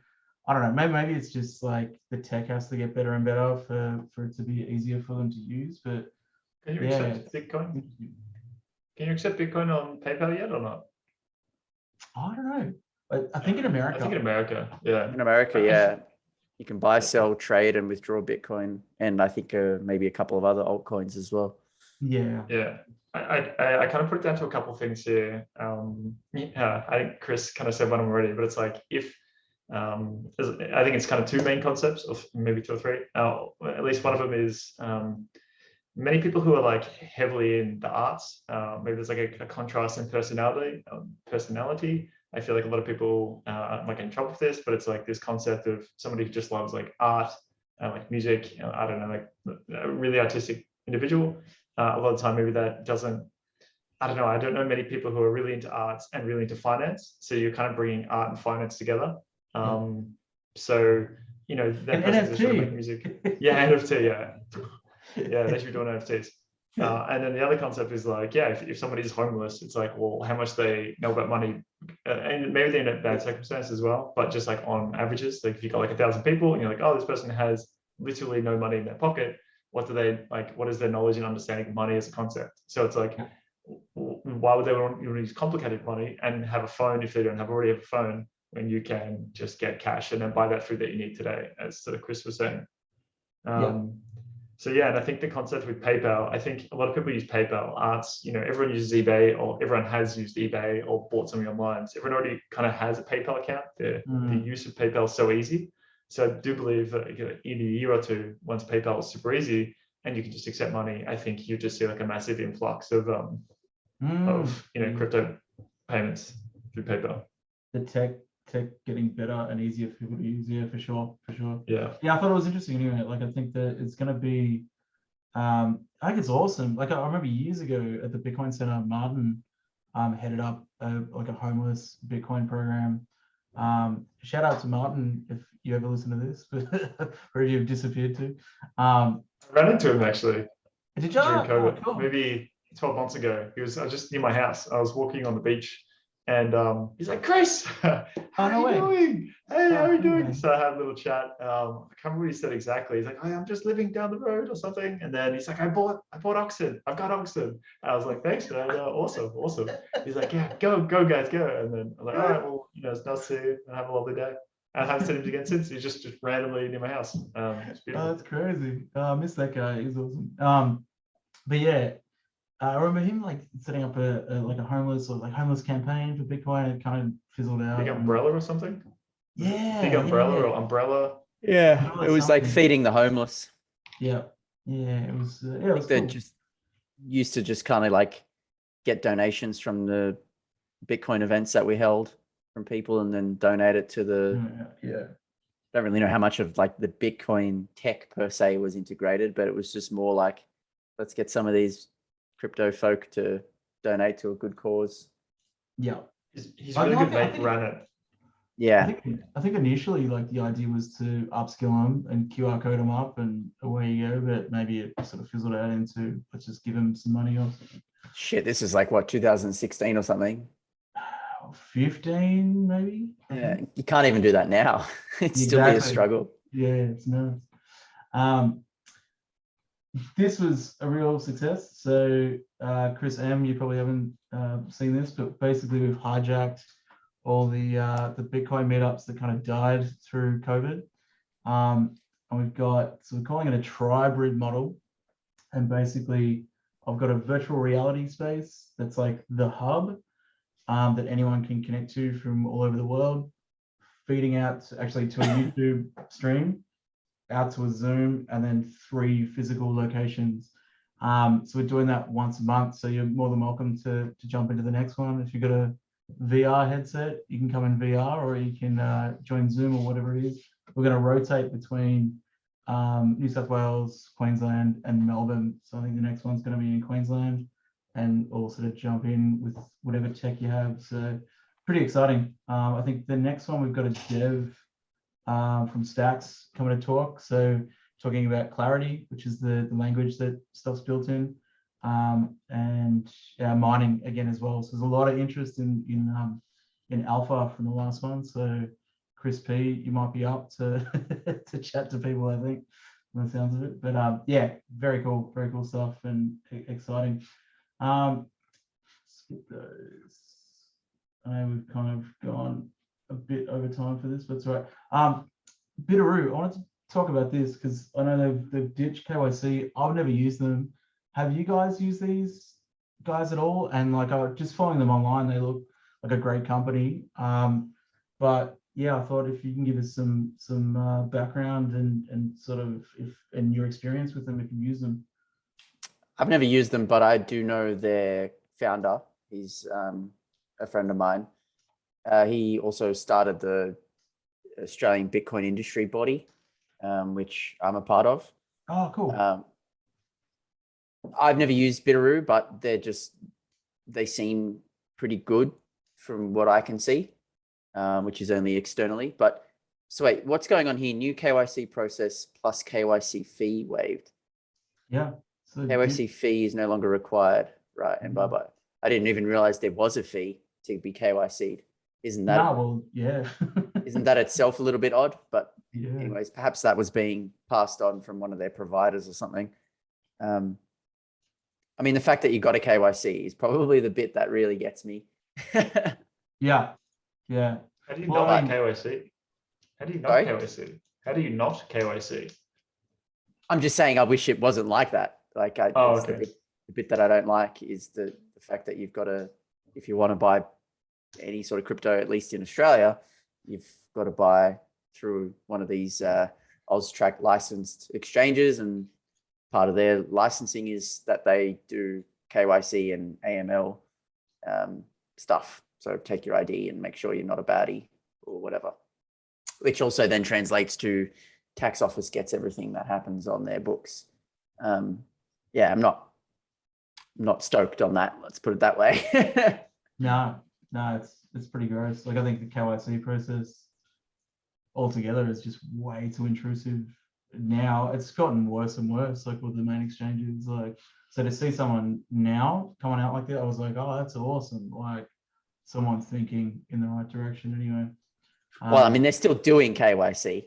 I don't know. Maybe maybe it's just like the tech has to get better and better for for it to be easier for them to use. But Can you Yeah. accept Bitcoin? Can you accept Bitcoin on PayPal yet or not? I don't know. I, I think in America. I think in America, yeah. In America, yeah, you can buy, sell, trade, and withdraw Bitcoin, and I think uh, maybe a couple of other altcoins as well. yeah. Yeah, I, I, I- I kind of put it down to a couple of things here. Um, yeah, I think Chris kind of said one of them already, but it's like if, um, I think it's kind of two main concepts, of maybe two or three. Uh, at least one of them is um, many people who are like heavily in the arts. Uh, maybe there's like a, a contrast in personality. Um, personality. I feel like a lot of people uh, might get in trouble with this, but it's like this concept of somebody who just loves like art, uh, like music. uh, I don't know, like a really artistic individual uh, a lot of the time maybe that doesn't i don't know i don't know many people who are really into arts and really into finance so you're kind of bringing art and finance together um so you know that And person's just trying to NFT. make music yeah nft yeah yeah they should be doing nfts uh, and then the other concept is like yeah if, if somebody is homeless it's like well how much they know about money uh, and maybe they're in a bad circumstance as well but just like on averages like if you got like a thousand people and you're like oh this person has literally no money in their pocket what do they like what is their knowledge and understanding of money as a concept? So it's like why would they want to use complicated money and have a phone if they don't have already have a phone when you can just get cash and then buy that food that you need today as sort of chris was saying? Um, so yeah and i think the concept with paypal i think a lot of people use paypal arts you know everyone uses ebay or everyone has used ebay or bought something online so everyone already kind of has a paypal account the, the Mm. use of paypal is so easy so I do believe that you know, in a year or two, once PayPal is super easy and you can just accept money, I think you just see like a massive influx of um Mm, of you know crypto payments through PayPal. the tech tech getting better and easier for people to use. Yeah, for sure, for sure. Yeah, Yeah, I thought it was interesting anyway. Like I think that it's gonna be um I think it's awesome. Like I remember years ago at the Bitcoin Center, Martin um headed up a, like a homeless Bitcoin program. Um shout out to Martin if you ever listen to this, or if you've disappeared to. Um I ran into him actually did you during Oh, COVID, cool. maybe 12 months ago. He was I was just near my house. I was walking on the beach and um, he's like, Chris, how Oh, are you way. doing? Hey, how Oh, are you doing? So I had a little chat. Um, I can't remember what he said exactly. He's like, oh, I'm just living down the road or something. And then he's like, I bought, I bought Oxen. I've got Oxen. I was like, thanks, man. Uh, awesome, awesome. He's like, yeah, go, go, guys, go. And then I'm like, all right, well, you know, it's nice to see you and have a lovely day. And I haven't seen him again since. He's just, just randomly near my house. Um, it's Oh, that's crazy. Oh, I miss that guy. He's awesome. Um, but yeah, I remember him like setting up a, a like a homeless or like homeless campaign for Bitcoin. It kind of fizzled out. Big umbrella or something? Yeah. Big umbrella yeah. or umbrella. Yeah, it was like feeding the homeless. Yeah, yeah, it was. Uh, yeah, it I was think they're just used to just kind of like get donations from the Bitcoin events that we held from people and then donate it to the. Yeah, yeah, don't really know how much of like the Bitcoin tech per se was integrated, but it was just more like, let's get some of these crypto folk to donate to a good cause. yeah. He's, he's I really good think- mate, think- ran it. I Yeah, think, I think initially, like the idea was to upskill them and QR code them up, and away you go. But maybe it sort of fizzled out into let's just give them some money or shit, this is like what 2016 or something. 15 maybe. I Yeah, think. you can't even do that now. It'd still be a Exactly. struggle. Yeah, it's nuts. Um, this was a real success. So, uh, Chris M, you probably haven't uh, seen this, but basically we've hijacked all the uh, the Bitcoin meetups that kind of died through COVID, um, and we've got so we're calling it a tribrid model, and basically I've got a virtual reality space that's like the hub um, that anyone can connect to from all over the world, feeding out actually to a YouTube stream, out to a Zoom, and then three physical locations. Um, so we're doing that once a month. So you're more than welcome to to jump into the next one. If you've got a VR headset, you can come in VR or you can uh, join Zoom or whatever it is. We're going to rotate between um, New South Wales, Queensland, and Melbourne. So I think the next one's going to be in Queensland, and we'll sort of jump in with whatever tech you have. So pretty exciting. Um, I think the next one we've got a dev uh, from Stacks coming to talk. So talking about Clarity, which is the, the language that stuff's built in, um, and uh, mining again as well. So there's a lot of interest in in um, in alpha from the last one. So Chris P, you might be up to to chat to people. I think from the sounds of it. But um, yeah, very cool, very cool stuff and exciting. Um, skip those. I know we've kind of gone a bit over time for this, but it's all right. Um, Bitaroo, I wanted to talk about this because I know they've, they've ditched KYC. I've never used them. Have you guys used these guys at all? And like, I just following them online, they look like a great company. Um, but yeah, I thought if you can give us some some uh, background and and sort of if and your experience with them, if you use them. I've never used them, but I do know their founder. He's um, a friend of mine. Uh, he also started the Australian Bitcoin industry body, um, which I'm a part of. Oh, cool. Um, I've never used Bitaroo, but they're just they seem pretty good from what I can see, um, which is only externally. But so wait, what's going on here? New KYC process plus KYC fee waived. yeah. So KYC fee is no longer required, right? And bye Mhm. bye. I didn't even realize there was a fee to be KYC'd. Isn't that Nah, well, yeah. isn't that itself a little bit odd? But yeah. anyways, perhaps that was being passed on from one of their providers or something. Um, I mean, the fact that you got a KYC is probably the bit that really gets me. Yeah. Yeah. How do you Well, not um, KYC? How do you not Sorry? KYC? How do you not KYC? I'm just saying, I wish it wasn't like that. Like, I, Oh, it's the, bit, the bit that I don't like is the, the fact that you've got to, if you want to buy any sort of crypto, at least in Australia, you've got to buy through one of these uh, Austrac licensed exchanges, and part of their licensing is that they do KYC and AML um, stuff. So take your ID and make sure you're not a baddie or whatever. Which also then translates to tax office gets everything that happens on their books. Um, yeah, I'm not not stoked on that. Let's put it that way. No, no, it's it's pretty gross. Like I think the KYC process altogether is just way too intrusive. Now it's gotten worse and worse. Like with the main exchanges, like so to see someone now coming out like that, I was like, oh, that's awesome. Like someone's thinking in the right direction anyway. well, I Um, mean, they're still doing KYC.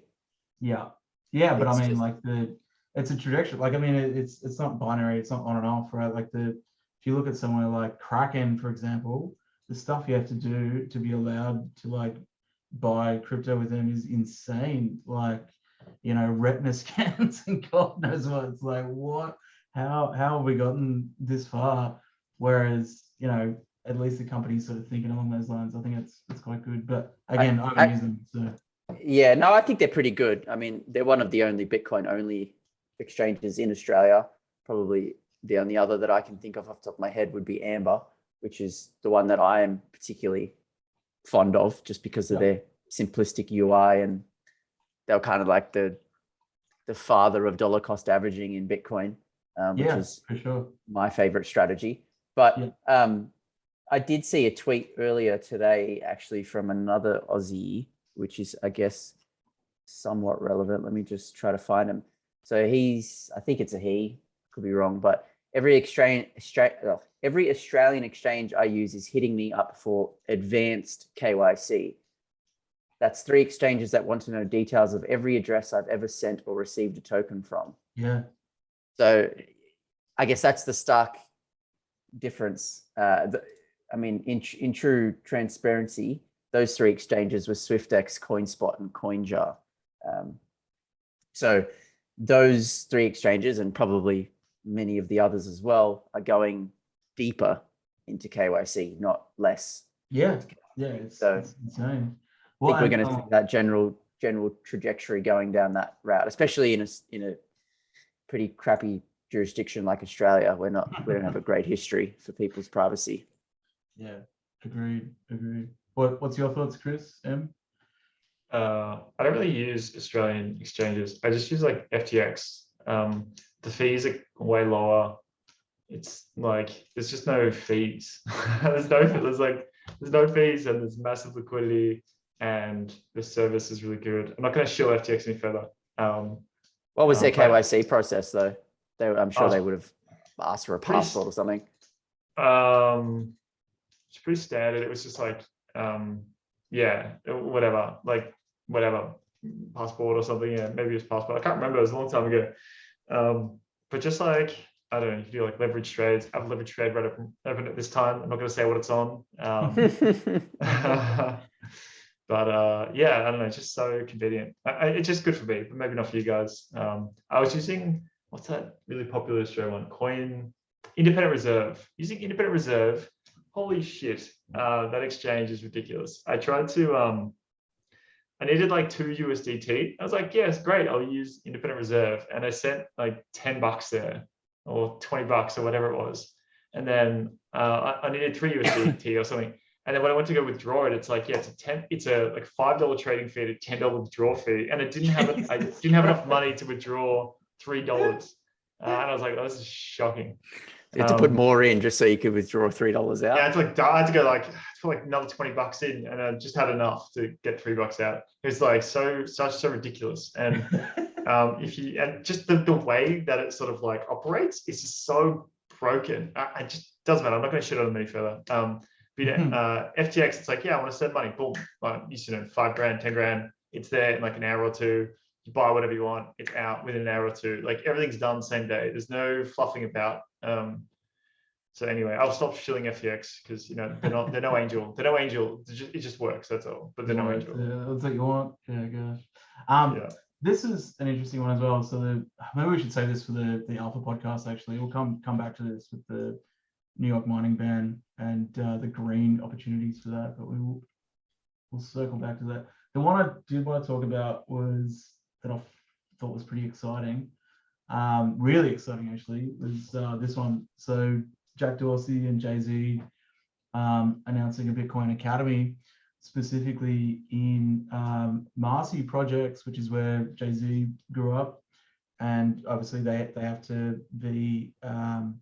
Yeah, yeah, but I mean, just- like the, it's a trajectory. Like I mean, it, it's it's not binary. It's not on and off, right? Like the, if you look at somewhere like Kraken, for example, the stuff you have to do to be allowed to like buy crypto with them is insane. Like, you know, retina scans and God knows what. It's like what? How how have we gotten this far? Whereas you know, at least the company's sort of thinking along those lines. I think it's it's quite good. But again, I, haven't I- used them, so Yeah, no, I think they're pretty good. I mean, they're one of the only Bitcoin only exchanges in Australia. Probably the only other that I can think of off the top of my head would be Amber, which is the one that I am particularly fond of just because of Yeah. their simplistic UI and they're kind of like the the father of dollar cost averaging in Bitcoin, um, which Yeah, is for sure. my favorite strategy. But Yeah. um, I did see a tweet earlier today, actually, from another Aussie, which is, I guess, somewhat relevant. Let me just try to find him. So he's, I think it's a he, could be wrong, but every exchange, every Australian exchange I use is hitting me up for advanced KYC. That's three exchanges that want to know details of every address I've ever sent or received a token from. Yeah. So I guess that's the stark difference. Uh, the, I mean, in, in true transparency, those three exchanges were Swyftx, CoinSpot, and CoinJar. Um, so those three exchanges, and probably many of the others as well, are going deeper into KYC, not less. Yeah. Yeah. It's, So- it's insane. I think we're going to um, see that general general trajectory going down that route, especially in a s- in a pretty crappy jurisdiction like Australia. We're not we don't have a great history for people's privacy. Yeah. Agreed. Agreed. What What's your thoughts, Chris? M. Uh, I don't really use Australian exchanges. I just use like FTX. Um, the fees are way lower. It's like there's just no fees. there's no there's like there's no fees and there's massive liquidity and the service is really good. I'm not going to shill FTX any further. Um, What was Uh, their but- KYC process though? They, I'm sure Oh, they would have asked for a passport or something. Um, it's pretty standard. It was just like, um, yeah, whatever, like whatever, passport or something. Yeah, maybe it was passport. I can't remember. It was a long time ago. Um, but just like I don't know, you can do like leverage trades. I have a leverage trade right open, open at this time. I'm not going to say what it's on. Um, but uh, yeah, I don't know. Just so convenient. I, I, it's just good for me, but maybe not for you guys. Um, I was using what's that really popular Australian one? Coin Independent Reserve. Using Independent Reserve. Holy shit, uh, that exchange is ridiculous. I tried to. Um, I needed like two USDT. I was like, yes, great. I'll use Independent Reserve, and I sent like ten bucks there, or twenty bucks, or whatever it was. And then uh, I, I needed three USDT or something. And then when I went to go withdraw it, it's like, yeah, it's a ten, it's a like five dollar trading fee to ten dollar withdrawal fee, and it didn't have, it- I didn't have enough money to withdraw three dollars, uh, and I was like, oh, this is shocking. You had to put Um, more in just so you could withdraw three dollars out. Yeah, I had to like, I had to go like, for like another twenty bucks in, and I just had enough to get three bucks out. It's like so, such so ridiculous, and um, if you and just the, the way that it sort of like operates is just so broken. I, I just doesn't matter. I'm not going to shit on them any further. Um, but yeah, Mhm. uh, FTX, it's like, yeah, I want to send money. Boom, like you know, five grand, ten grand. It's there in like an hour or two. You buy whatever you want. It's out within an hour or two. Like everything's done same day. There's no fluffing about. Um, so anyway, I'll stop shilling FTX because you know they're not they're no angel. They're no angel. It just, it just works. That's all. But they're no angel. yeah, That's what you want. Yeah, gosh. Um, Yeah. this is an interesting one as well. So the maybe we should say this for the the Alpha podcast. Actually, we'll come come back to this with the New York mining ban and uh, the green opportunities for that. But we will we'll circle back to that. The one I did want to talk about was that I thought was pretty exciting. Um, really exciting actually was uh, this one. So Jack Dorsey and Jay Z um, announcing a Bitcoin Academy specifically in um, Marcy projects, which is where Jay Z grew up, and obviously they they have to be um,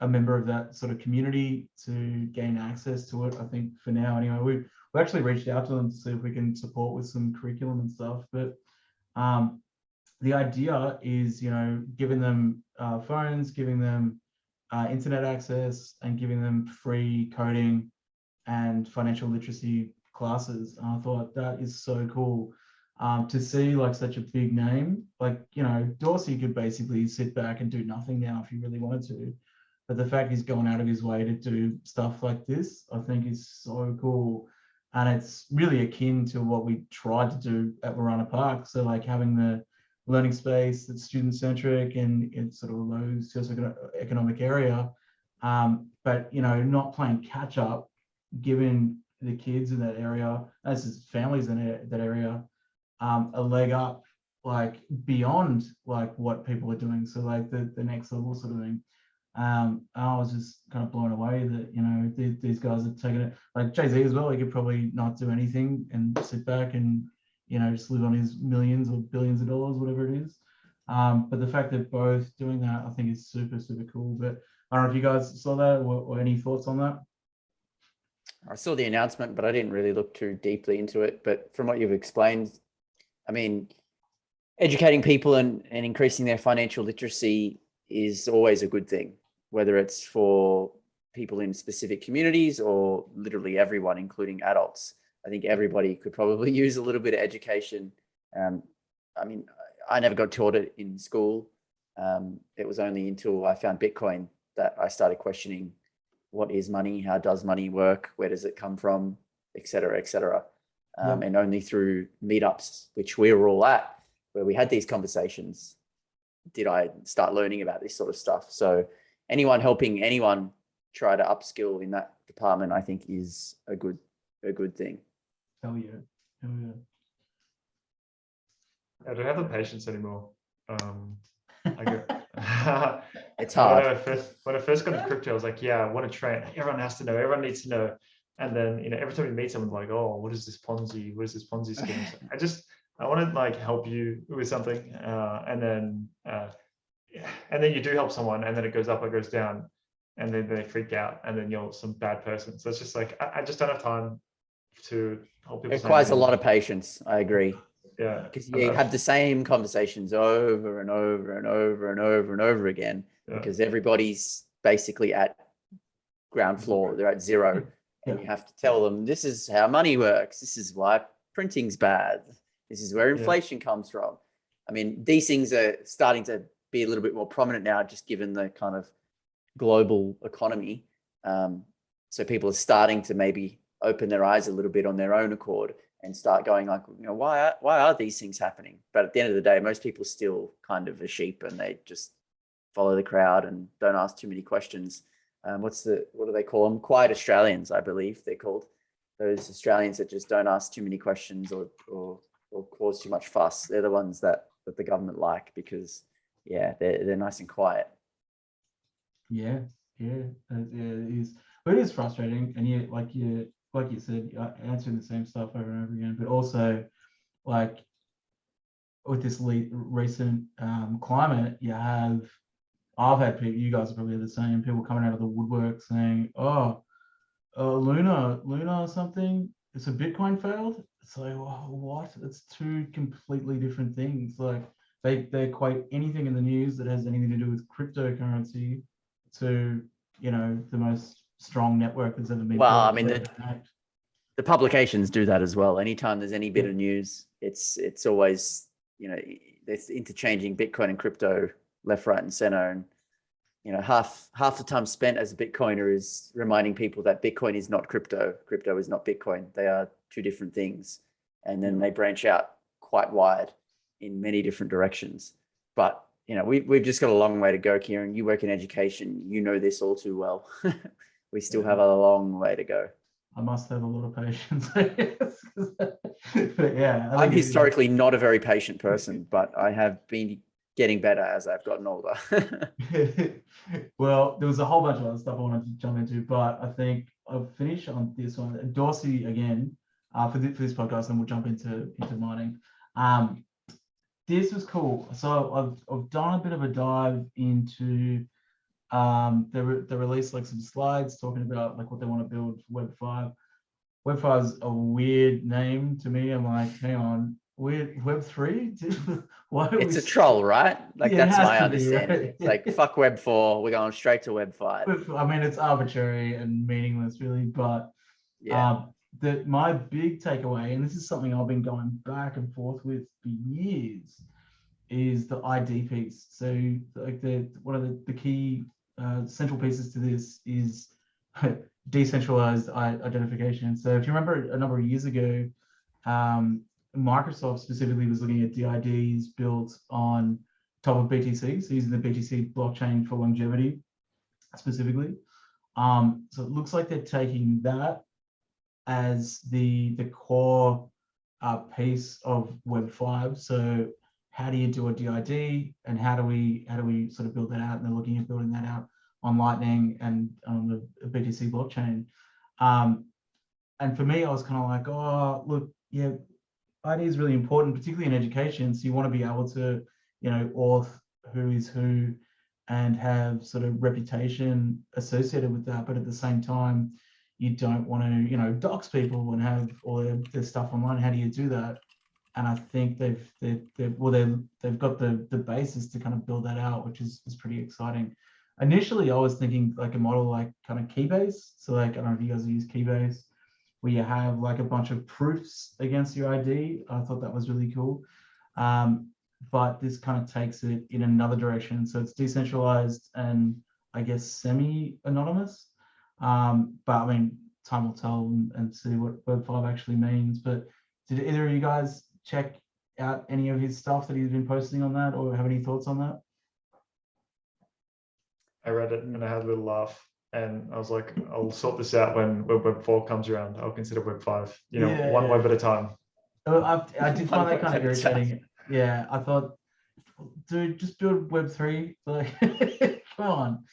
a member of that sort of community to gain access to it. I think for now, anyway, we we actually reached out to them to see if we can support with some curriculum and stuff, but. Um, the idea is, you know, giving them uh, phones, giving them uh, internet access, and giving them free coding and financial literacy classes. And I thought that is so cool um, to see like such a big name. Like, you know, Dorsey could basically sit back and do nothing now if he really wanted to. But the fact he's going out of his way to do stuff like this, I think is so cool. And it's really akin to what we tried to do at Warana Park. So like having the learning space that's student centric and it's sort of a low socioeconomic area. Um, but you know, not playing catch up, given the kids in that area, as is families in that- that area, um, a leg up, like beyond like what people are doing. So like the, the next level sort of thing. Um, I was just kind of blown away that you know these, these guys are taking it like Jay Z as well. He could probably not do anything and sit back and you know just live on his millions or billions of dollars, whatever it is. Um, but the fact that both doing that, I think, is super super cool. But I don't know if you guys saw that or, or any thoughts on that. I saw the announcement, but I didn't really look too deeply into it. But from what you've explained, I mean, educating people and, and increasing their financial literacy is always a good thing, whether it's for people in specific communities or literally everyone, including adults. I think everybody could probably use a little bit of education. Um, I mean, I never got taught it in school. Um, it was only until I found Bitcoin that I started questioning what is money, how does money work, where does it come from, et cetera, et cetera. Um, And only through meetups, which we were all at, where we had these conversations, did I start learning about this sort of stuff. So anyone helping anyone try to upskill in that department, I think is a good a good thing. Hell yeah, hell yeah. I don't have the patience anymore. Um, I go, It's when hard. I first when I first got into crypto, I was like, yeah, I want to train. Everyone has to know. Everyone needs to know. And then you know, every time you meet someone, like, oh, what is this Ponzi? What is this Ponzi scheme? So I just I want to like help you with something, uh, and then uh, yeah, and then you do help someone, and then it goes up or goes down, and then they freak out, and then you're some bad person. So it's just like I, I just don't have time to help people. It requires a lot of patience. I agree. yeah. Because you I've- the same conversations over and over and over and over and over again Yeah. because everybody's basically at ground floor, they're at zero. And you have to tell them this is how money works. This is why printing's bad. This is where Yeah. inflation comes from. I mean, these things are starting to be a little bit more prominent now, just given the kind of global economy. Um, so people are starting to maybe open their eyes a little bit on their own accord and start going like, you know, why are, why are these things happening? But at the end of the day, most people still kind of a sheep and they just follow the crowd and don't ask too many questions. Um, what's the what do they call them? Quiet Australians, I believe they're called. Those Australians that just don't ask too many questions or or, or cause too much fuss. They're the ones that that the government like because yeah, they're they're nice and quiet. Yeah, yeah, it is. But it is frustrating, and yeah, like you, like you said, uh, answering the same stuff over and over again. But also, like with this le- recent um, climate, you have. I've had people. You guys are probably the same. People coming out of the woodwork saying, "Oh, uh, Luna, Luna, or something. It's a Bitcoin failed." It's like, wha- what? It's two completely different things. Like they they equate anything in the news that has anything to do with cryptocurrency to you know the most strong network that's ever been. Well, I mean, the- the publications do that as well. Anytime there's any bit of news, it's it's always you know it's interchanging Bitcoin and crypto left, right, and center. And you know half half the time spent as a Bitcoiner is reminding people that Bitcoin is not crypto. Crypto is not Bitcoin. They are two different things. And then they branch out quite wide in many different directions. But you know we we've just got a long way to go, Kieran. You work in education. You know this all too well. we still have a long way to go. I must have a lot of patience. I guess, but yeah, I I'm think it is- historically not a very patient person, but I have been getting better as I've gotten older. well, there was a whole bunch of other stuff I wanted to jump into, but I think I'll finish on this one. Dorsey again uh, for, thi- for this podcast, and we'll jump into into mining. Um, this was cool. So I've I've done a bit of a dive into um, they re- they released like some slides talking about like what they want to build for Web five. Web five is a weird name to me. I'm like, hang on, weird Web three? Why? it's a troll, right? Like Yeah, that's my to be, right? understanding. Like fuck Web four, we're going straight to Web five. I mean, it's arbitrary and meaningless, really. But Yeah, um, the my big takeaway, and this is something I've been going back and forth with for years, is the ID piece. So, like the one of the, the key uh, central pieces to this is decentralized identification. So, if you remember a number of years ago, um, Microsoft specifically was looking at DIDs built on top of BTC, so using the BTC blockchain for longevity specifically. Um, so it looks like they're taking that as the the core uh, piece of Web five. So how do you do a DID and how do we how do we sort of build that out? And they're looking at building that out on Lightning and on the BTC blockchain. Um, and for me, I was kind of like, oh, look, yeah, ID is really important, particularly in education. So you want to be able to, you know, auth who is who and have sort of reputation associated with that. But at the same time, you don't want to, you know, dox people and have all their, their stuff online. How do you do that? And I think they've, they've, they've well, they've, they've got the, the basis to kind of build that out, which is, is pretty exciting. Initially, I was thinking like a model like kind of Keybase. So like, I don't know if you guys use Keybase, where you have like a bunch of proofs against your ID. I thought that was really cool. Um, but this kind of takes it in another direction. So it's decentralized and I guess semi-anonymous. Um, but I mean, time will tell and, and see what Web5 actually means. But did either of you guys check out any of his stuff that he's been posting on that or have any thoughts on that? I read it and I had a little laugh. And I was like, I'll sort this out when when Web four comes around. I'll consider Web five. You know, one Yeah. web at a time. Oh, I, I did find that kind of web at a time. irritating. Yeah, I thought, dude, just build Web3. Like, come on.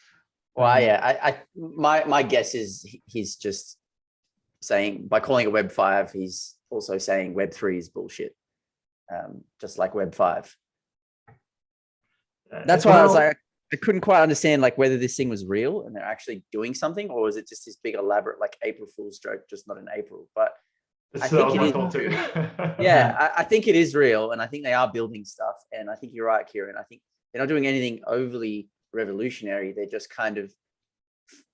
Well, Um, yeah, I, I, my, my guess is he's just saying by calling it Web five, he's also saying Web three is bullshit. Um, just like Web five. Uh, That's why I was like, I couldn't quite understand like whether this thing was real and they're actually doing something, or was it just this big elaborate like April Fool's joke, just not in April? But I think it is- yeah, I, I think it is real, and I think they are building stuff. And I think you're right, Kieran. I think they're not doing anything overly revolutionary. They're just kind of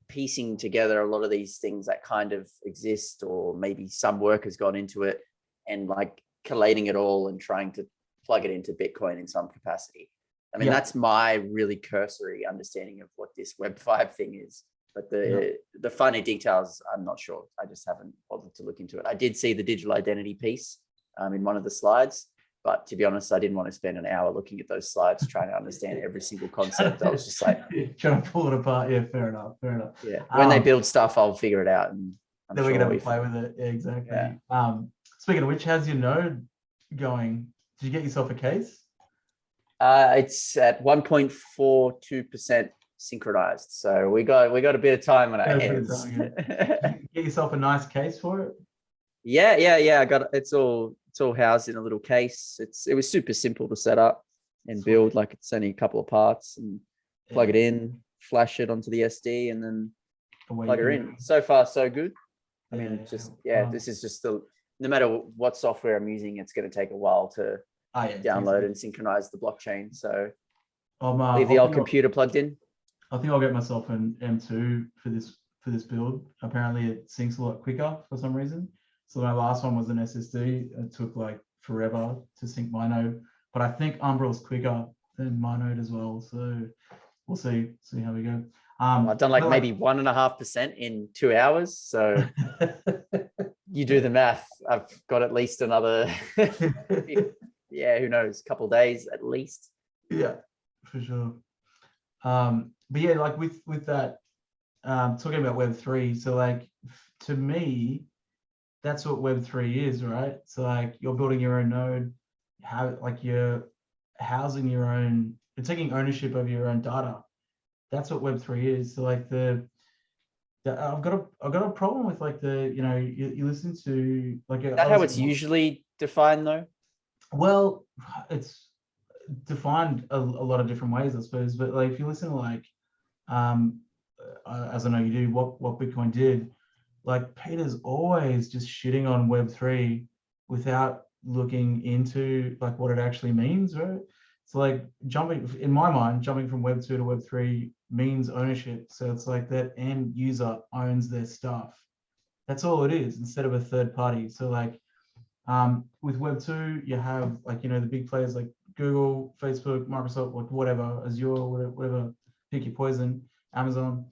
piecing together a lot of these things that kind of exist, or maybe some work has gone into it, and like collating it all and trying to plug it into Bitcoin in some capacity. I mean, Yeah. that's my really cursory understanding of what this Web five thing is. But the the finer details, I'm not sure. I just haven't bothered to look into it. I did see the digital identity piece um, in one of the slides, but to be honest, I didn't want to spend an hour looking at those slides trying to understand every single concept. I was just like, trying to pull it apart. Yeah, fair enough. Fair enough. yeah, when they Um, build stuff, I'll figure it out. And I'm then we're gonna if- play with it. Yeah, exactly. Yeah. Um, speaking of which, how's your node going? Did you get yourself a case? Uh, it's at 1.42% synchronized. So we got we got a bit of time on our Got a bit of hands. time, Get yourself a nice case for it. yeah, yeah, yeah. I got it. it's all it's all housed in a little case. It's it was super simple to set up and build. Like it's only a couple of parts and plug it in, flash it onto the SD, and then away plug her in. So far, so good. I Yeah, mean, just yeah, um, this is just the no matter what software I'm using, it's going to take a while to oh, yeah, download and synchronize the blockchain. So I'm, uh, leave the I old think I'll- computer plugged in. I think I'll get myself an M2 for this for this build. Apparently, it syncs a lot quicker for some reason. So my last one was an SSD. It took like forever to sync my node, but I think Umbrel's quicker than my node as well. So we'll see see how we go. Um, I've done like maybe one and a half percent in two hours. So you do the math. I've got at least another, yeah, who knows, couple days at least. yeah, for sure. Um, but yeah, like with with that, um, talking about Web three. So like to me, that's what Web three is, right? So like you're building your own node, how like you're housing your own, you're taking ownership of your own data. That's what Web three is. So like the, the I've got a I've got a problem with like the you know you, you listen to like that how it's usually defined though? well, it's defined a, a lot of different ways, I suppose. But like, if you listen to like, um, uh, as I know you do, what what Bitcoin did, like Peter's always just shitting on Web three without looking into like what it actually means, right? So like jumping in my mind, jumping from Web two to Web three means ownership. So it's like that end user owns their stuff. That's all it is, instead of a third party. So like um, with Web two, you have like you know the big players like Google, Facebook, Microsoft, whatever, Azure, whatever, whatever, pick your poison, Amazon.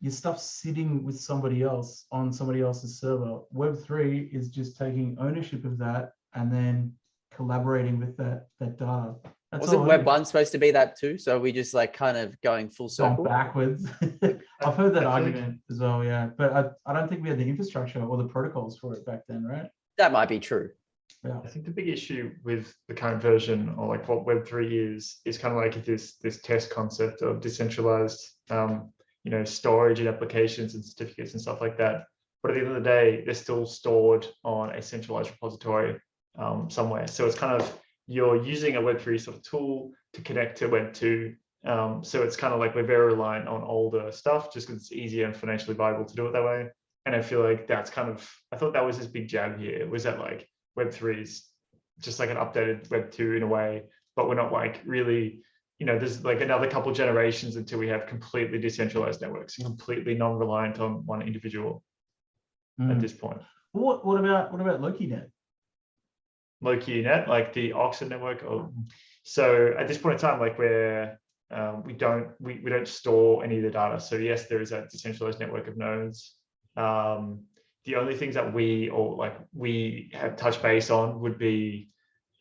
Your stuff sitting with somebody else on somebody else's server. Web three is just taking ownership of that and then collaborating with that that data. That's Wasn't it Web One supposed to be that too? So we just like kind of going full gone circle. backwards. I've heard that I think- argument as well, yeah. But I, I don't think we had the infrastructure or the protocols for it back then, right? That might be true. Yeah. I think the big issue with the current version or like what Web three is, is kind of like this this test concept of decentralized, um, you know, storage and applications and certificates and stuff like that. But at the end of the day, they're still stored on a centralized repository um, somewhere. So it's kind of you're using a Web three sort of tool to connect to Web two. Um, so it's kind of like we're very reliant on older stuff just because it's easier and financially viable to do it that way. And I feel like that's kind of I thought that was his big jab here was that like Web three is just like an updated Web two in a way, but we're not like really, you know, there's like another couple generations until we have completely decentralized networks and completely non-reliant on one individual at Mm. this point. What, what about, what about LokiNet? Loki net, like the Oxen network. Or, so at this point in time, like we're um, we don't we, we don't store any of the data. So yes, there is a decentralized network of nodes. Um, the only things that we or like we have touch base on would be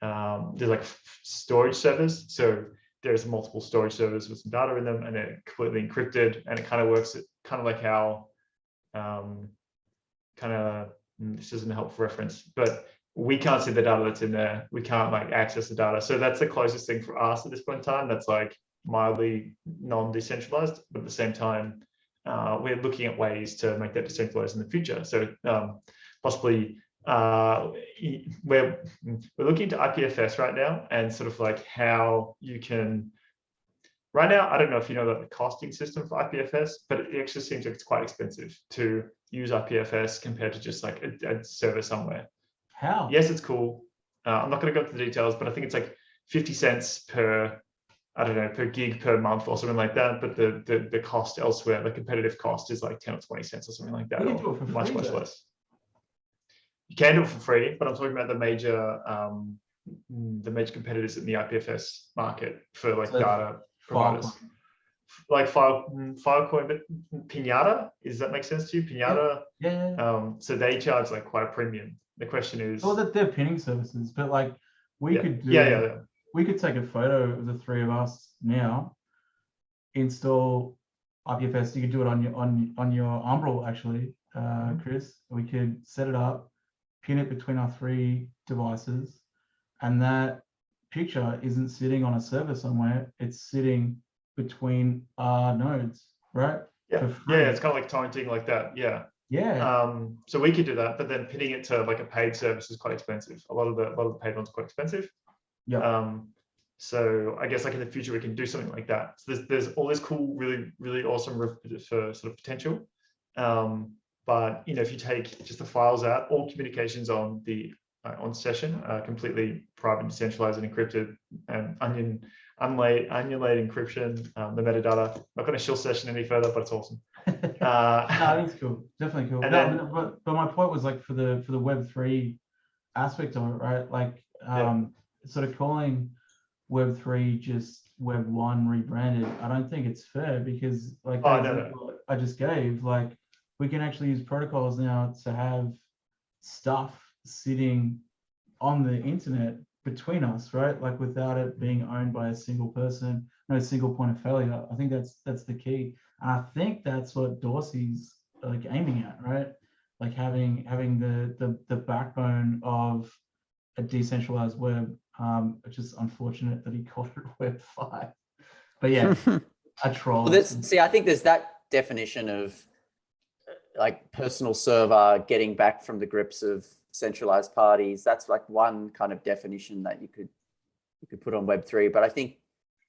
um, there's like storage servers. So there's multiple storage servers with some data in them, and they're completely encrypted, and it kind of works kind of like how um, kind of this isn't a helpful reference, but we can't see the data that's in there. We can't like access the data. So that's the closest thing for us at this point in time. That's like mildly non-decentralized, but at the same time, uh, we're looking at ways to make that decentralized in the future. So um, possibly uh, we're we're looking into IPFS right now and sort of like how you can. Right now, I don't know if you know about the costing system for IPFS, but it actually seems like it's quite expensive to use IPFS compared to just like a, a server somewhere How? yes, it's cool. Uh, I'm not going to go into the details, but I think it's like 50 cents per, I don't know, per gig per month or something like that. But the the, the cost elsewhere, the competitive cost is like 10 or 20 cents or something like that. Or do it for much, much less. You can do it for free, but I'm talking about the major um, the major competitors in the IPFS market for like So data providers. Filecoin. Like File, Filecoin, but Pinata, does that make sense to you? Pinata, Yeah, yeah, yeah. um, so they charge like quite a premium. The question is, Well, that they're pinning services, but like, we yeah, could do. yeah, yeah, yeah. we could take a photo of the three of us now, install IPFS. You could do it on your on on your Umbrel actually, uh, Mm-hmm. Chris. We could set it up, pin it between our three devices, and that picture isn't sitting on a server somewhere. It's sitting between our nodes, right? Yeah, yeah, it's kind of like torrenting like that. Yeah. Yeah, Um, so we could do that, but then pinning it to like a paid service is quite expensive. A lot of the a lot of the paid ones are quite expensive. yeah. Um, so I guess like in the future we can do something like that. So there's there's all this cool, really really awesome for sort of potential. Um, but you know if you take just the files out, all communications on the uh, on session are completely private, decentralized, and encrypted, and onion unlaid onion laid encryption, um, the metadata. Not going to shill session any further, but it's awesome. Uh, No, I think it's cool. Definitely cool. And then- but, but but my point was like for the for the Web three aspect of it, right? Like Yeah. um sort of calling Web three just Web one rebranded. I don't think it's fair because like Oh, no, no. I just gave, like we can actually use protocols now to have stuff sitting on the internet between us, right? Like without it being owned by a single person, no single point of failure. I think that's that's the key. And I think that's what Dorsey's like aiming at, right? Like having having the the the backbone of a decentralized web. Um, which is unfortunate that he called it Web five. But yeah, a troll. Well, see, I think there's that definition of like personal server getting back from the grips of centralized parties. That's like one kind of definition that you could you could put on Web three. But I think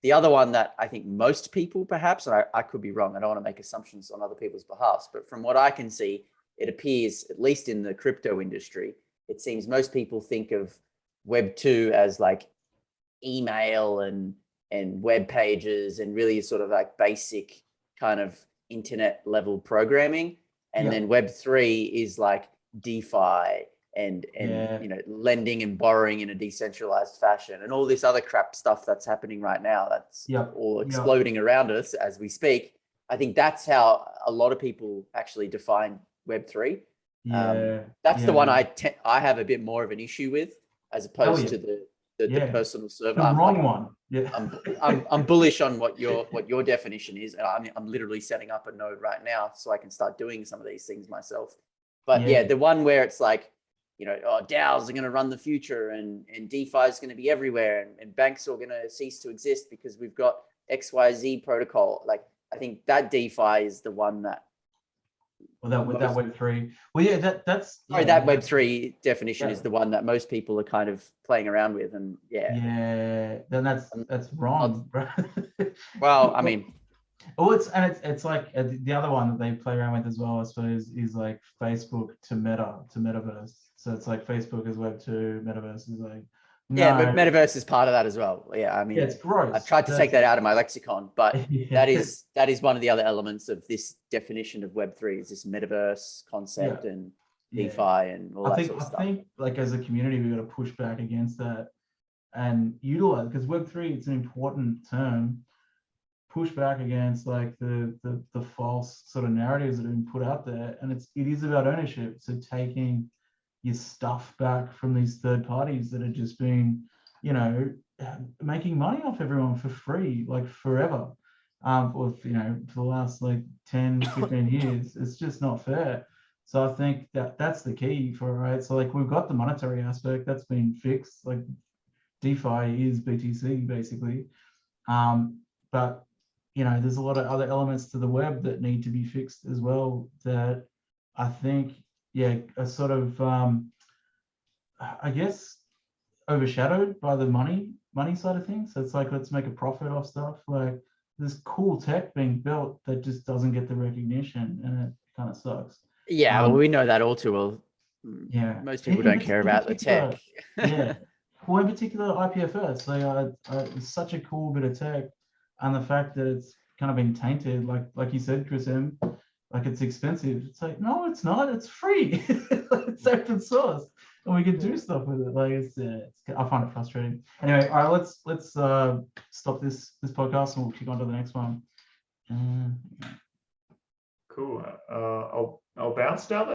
the other one that I think most people, perhaps, and I, I could be wrong. I don't want to make assumptions on other people's behalfs, but from what I can see, it appears, at least in the crypto industry, it seems most people think of Web two as like email and and web pages and really sort of like basic kind of internet level programming and Yeah. then web 3 is like defi and and Yeah. you know lending and borrowing in a decentralized fashion and all this other crap stuff that's happening right now that's Yeah. all Yeah. exploding around us as we speak i think that's how a lot of people actually define web 3 um, yeah, that's the one i te- i have a bit more of an issue with as opposed oh, yeah. to the the, the personal server the I'm- wrong I'm- one. Yeah. I'm, I'm, I'm bullish on what your what your definition is. and I'm, I'm literally setting up a node right now so I can start doing some of these things myself. But yeah, Yeah. the one where it's like you know, oh, DAOs are going to run the future and, and DeFi is going to be everywhere and, and banks are going to cease to exist because we've got XYZ protocol. Like, I think that DeFi is the one that, Well, that that web three. Well, yeah, that that's sorry, yeah, that Web3 definition is the one that most people are kind of playing around with. And yeah, Yeah, then that's Um, that's wrong, bro. well, I mean, Oh, it's and it's it's like uh, the other one that they play around with as well, I suppose, is like Facebook to Meta to Metaverse. So it's like Facebook is Web two, Metaverse is like yeah, but Metaverse is part of that as well. Yeah, I mean, yeah, it's gross. I've tried to take that out of my lexicon, but Yeah. that is that is one of the other elements of this definition of Web three is this metaverse concept and Yeah. DeFi and all I that think sort I of stuff. think like as a community we've got to push back against that and utilize because Web three it's an important term. Push back against like the, the the false sort of narratives that have been put out there, and it's it is about ownership. So taking your stuff back from these third parties that are just being, you know, making money off everyone for free, like forever. Um, or you know, for the last like 10, 15 years, it's just not fair. So I think that that's the key for it, right. So like we've got the monetary aspect that's been fixed. Like DeFi is BTC basically, um, but you know there's a lot of other elements to the web that need to be fixed as well. That I think yeah a sort of um, I guess overshadowed by the money money side of things. So it's like let's make a profit off stuff. Like this cool tech being built that just doesn't get the recognition, and it kind of sucks. Yeah, um, well, we know that all too well. Yeah. Most people don't care about the tech. yeah. Well, in particular, IPFS, they are uh, it's such a cool bit of tech, and the fact that it's kind of been tainted, like like you said, Chris M, like it's expensive. It's like no, it's not. It's free. it's open source, and we can do stuff with it. Like it's, uh, it's I find it frustrating. Anyway, all right, let's let's uh, stop this this podcast and we'll kick on to the next one. Um, Cool. Uh, I'll I'll bounce now.